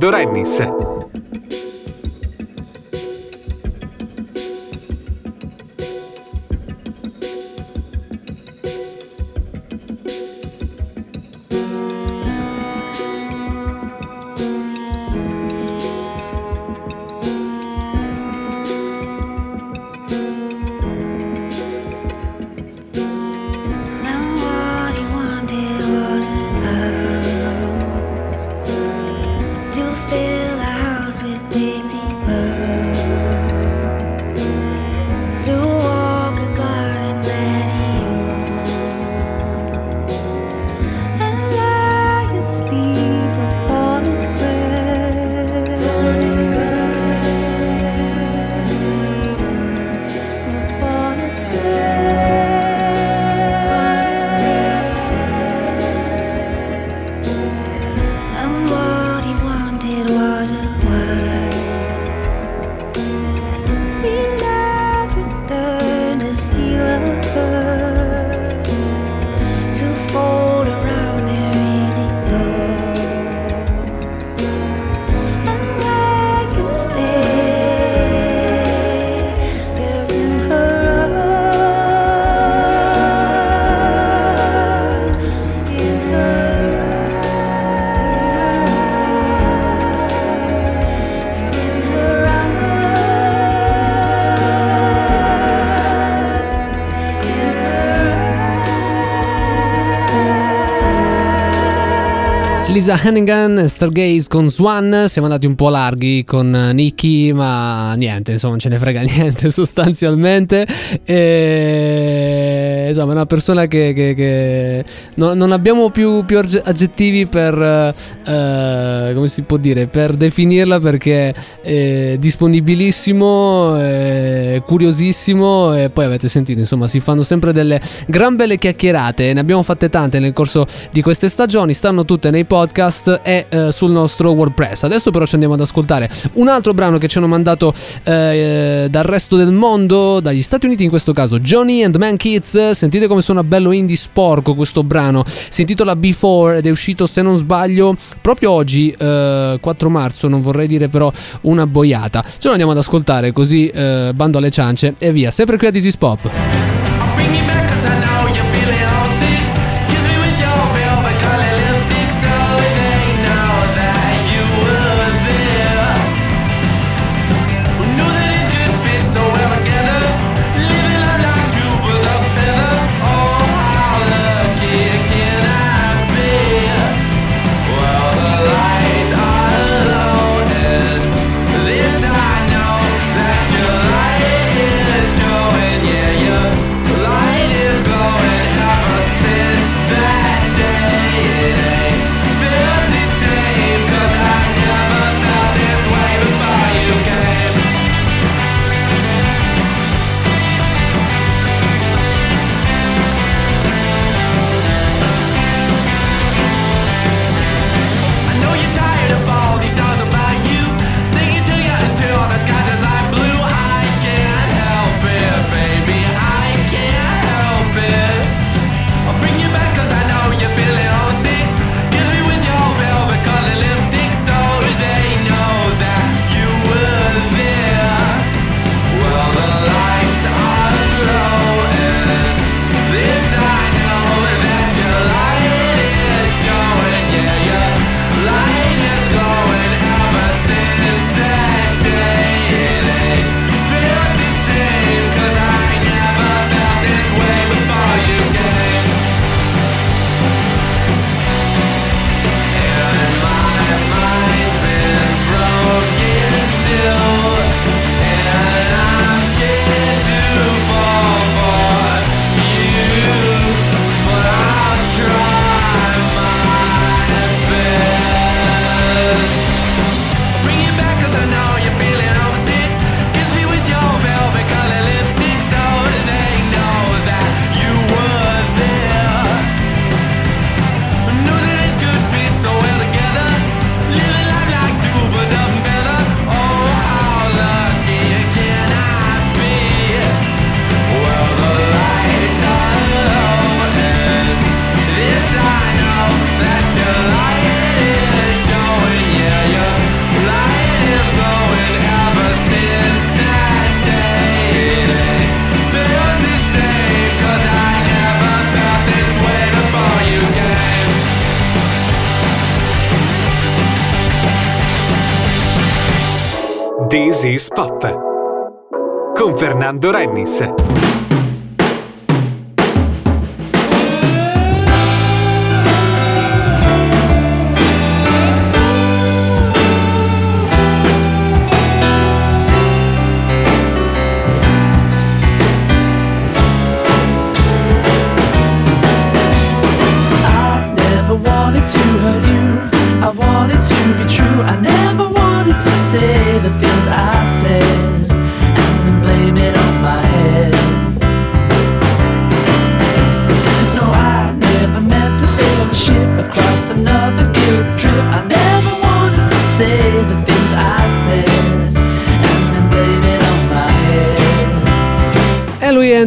Con Lisa Hannigan, Stargaze con Swan, siamo andati un po' larghi con Nicky, ma niente, insomma, non ce ne frega (laughs) niente sostanzialmente. E, insomma, è una persona che, che- che- no- non abbiamo più, più agge- aggettivi per, eh, come si può dire, per definirla perché è disponibilissimo, è curiosissimo e poi avete sentito, insomma, si fanno sempre delle gran belle chiacchierate, ne abbiamo fatte tante nel corso di queste stagioni, stanno tutte nei podcast e eh, sul nostro WordPress. Adesso però ci andiamo ad ascoltare un altro brano che ci hanno mandato eh, dal resto del mondo, dagli Stati Uniti in questo caso, Johnny and Man Kids. Sentite come suona bello indie sporco questo brano. Si intitola Before ed è uscito, se non sbaglio, proprio oggi, eh, 4 marzo. Non vorrei dire però una boiata. Ce lo andiamo ad ascoltare così eh, bando alle ciance e via. Sempre qui a This is Pop. Pop. Con Fernando Rennis.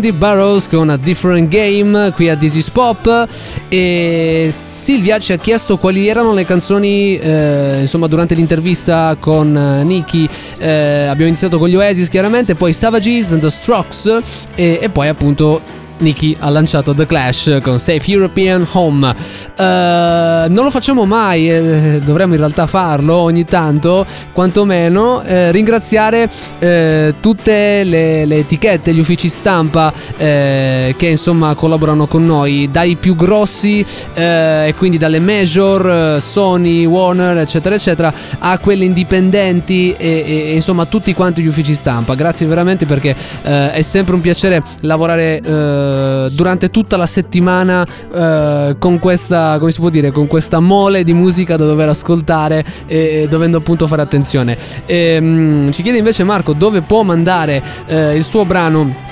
Andy Burrows con A Different Game qui a This is Pop. E Silvia ci ha chiesto quali erano le canzoni eh, insomma durante l'intervista con eh, Nicky. Eh, abbiamo iniziato con gli Oasis chiaramente poi Savages and The Strokes e, e poi appunto Nicky ha lanciato The Clash con Safe European Home. Eh, non lo facciamo mai, eh, dovremmo in realtà farlo ogni tanto, quantomeno eh, ringraziare eh, tutte le, le etichette, gli uffici stampa eh, che insomma collaborano con noi, dai più grossi eh, e quindi dalle major, Sony, Warner, eccetera, eccetera, a quelle indipendenti e, e- insomma tutti quanti gli uffici stampa. Grazie veramente perché è sempre un piacere lavorare eh, durante tutta la settimana eh, con questa, come si può dire, con questa mole di musica da dover ascoltare e, e dovendo appunto fare attenzione. Ehm, ci chiede invece Marco dove può mandare eh, il suo brano.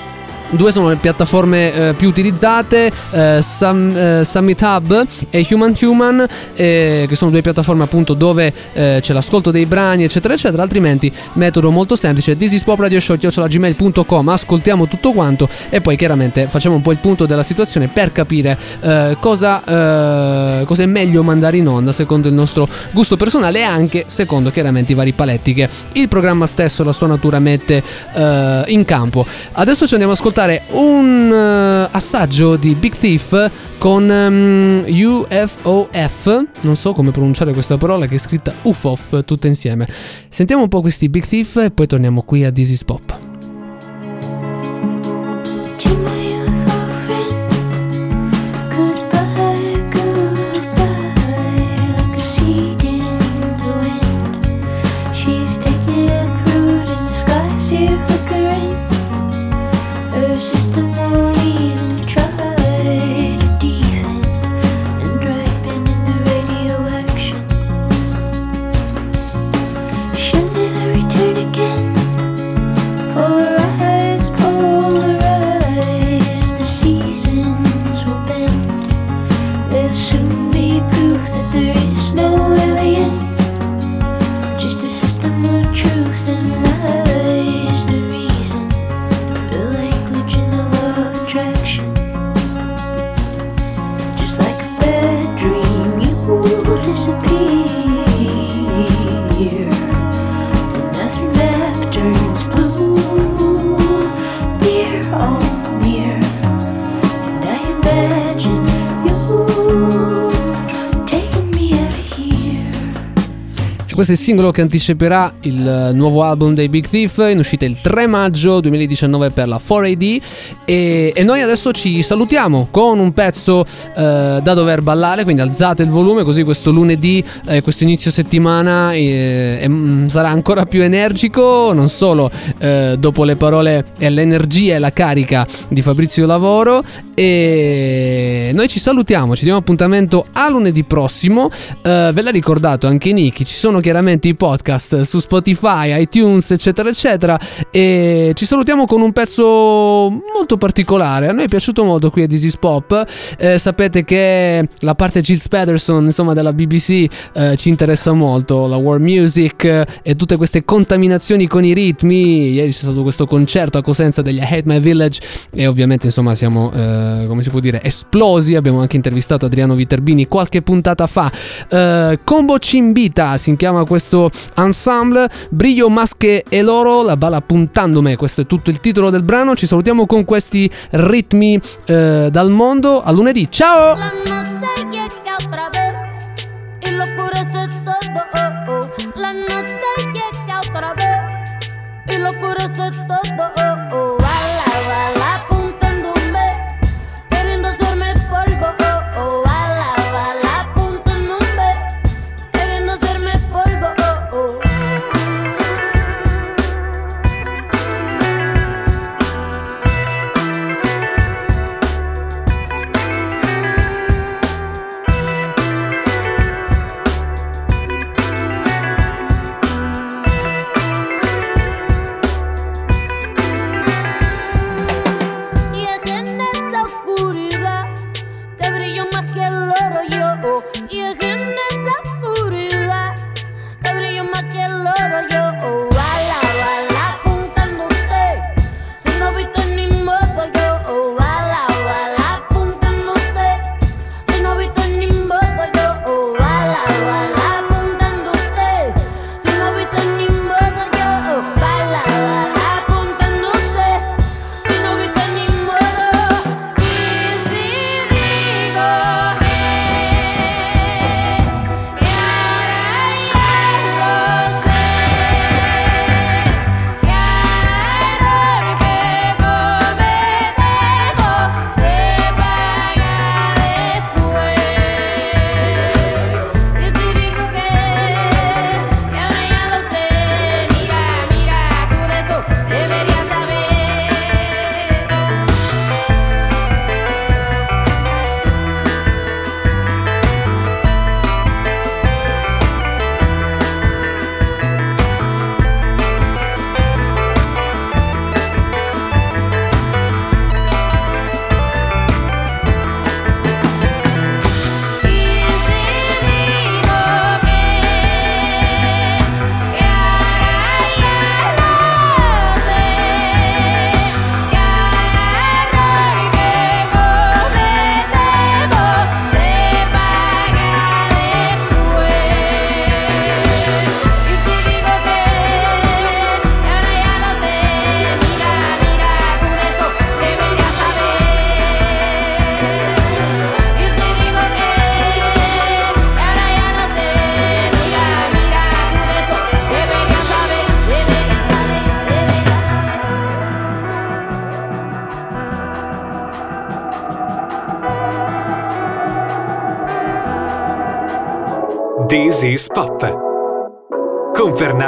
Due sono le piattaforme eh, più utilizzate, eh, Sum- eh, Summit Hub e Human Human, eh, che sono due piattaforme appunto dove eh, c'è l'ascolto dei brani, eccetera, eccetera. Altrimenti, metodo molto semplice: thisispopradioshow.gmail.com Ascoltiamo tutto quanto e poi chiaramente facciamo un po' il punto della situazione per capire eh, cosa, cosa è meglio mandare in onda secondo il nostro gusto personale e anche secondo chiaramente i vari paletti che il programma stesso, la sua natura, mette in campo. Adesso ci andiamo ad ascoltare un eh, assaggio di Big Thief con ehm, UFOF, non so come pronunciare questa parola che è scritta UFOF tutta insieme. Sentiamo un po' questi Big Thief e poi torniamo qui a This is Pop. Questo è il singolo che anticiperà il eh, nuovo album dei Big Thief in uscita il 3 maggio 2019 per la 4AD e, e noi adesso ci salutiamo con un pezzo eh, da dover ballare, quindi alzate il volume così questo lunedì, eh, questo inizio settimana eh, em- sarà ancora più energico, non solo eh, dopo le parole e l'energia e la carica di Fabrizio Lavoro. E noi ci salutiamo, ci diamo appuntamento a lunedì prossimo, Eh, ve l'ha ricordato anche Nicky, ci sono chiaramente i podcast su Spotify, iTunes eccetera eccetera. E ci salutiamo con un pezzo molto particolare, a noi è piaciuto molto qui a is Pop, Eh, sapete che la parte Gilles Patterson insomma della BBC eh, ci interessa molto, la world music eh, e tutte queste contaminazioni con i ritmi, ieri c'è stato questo concerto a Cosenza degli Hate My Village. E ovviamente insomma siamo eh, come si può dire esplosi, abbiamo anche intervistato Adriano Viterbini qualche puntata fa, Eh, Combo Cimbita si chiama questo ensemble, Brillo Masche e Loro, la bala puntandome, questo è tutto il titolo del brano, ci salutiamo con questi ritmi eh, dal mondo, a lunedì, ciao! La noche llega otra vez y lo todo. oh, oh.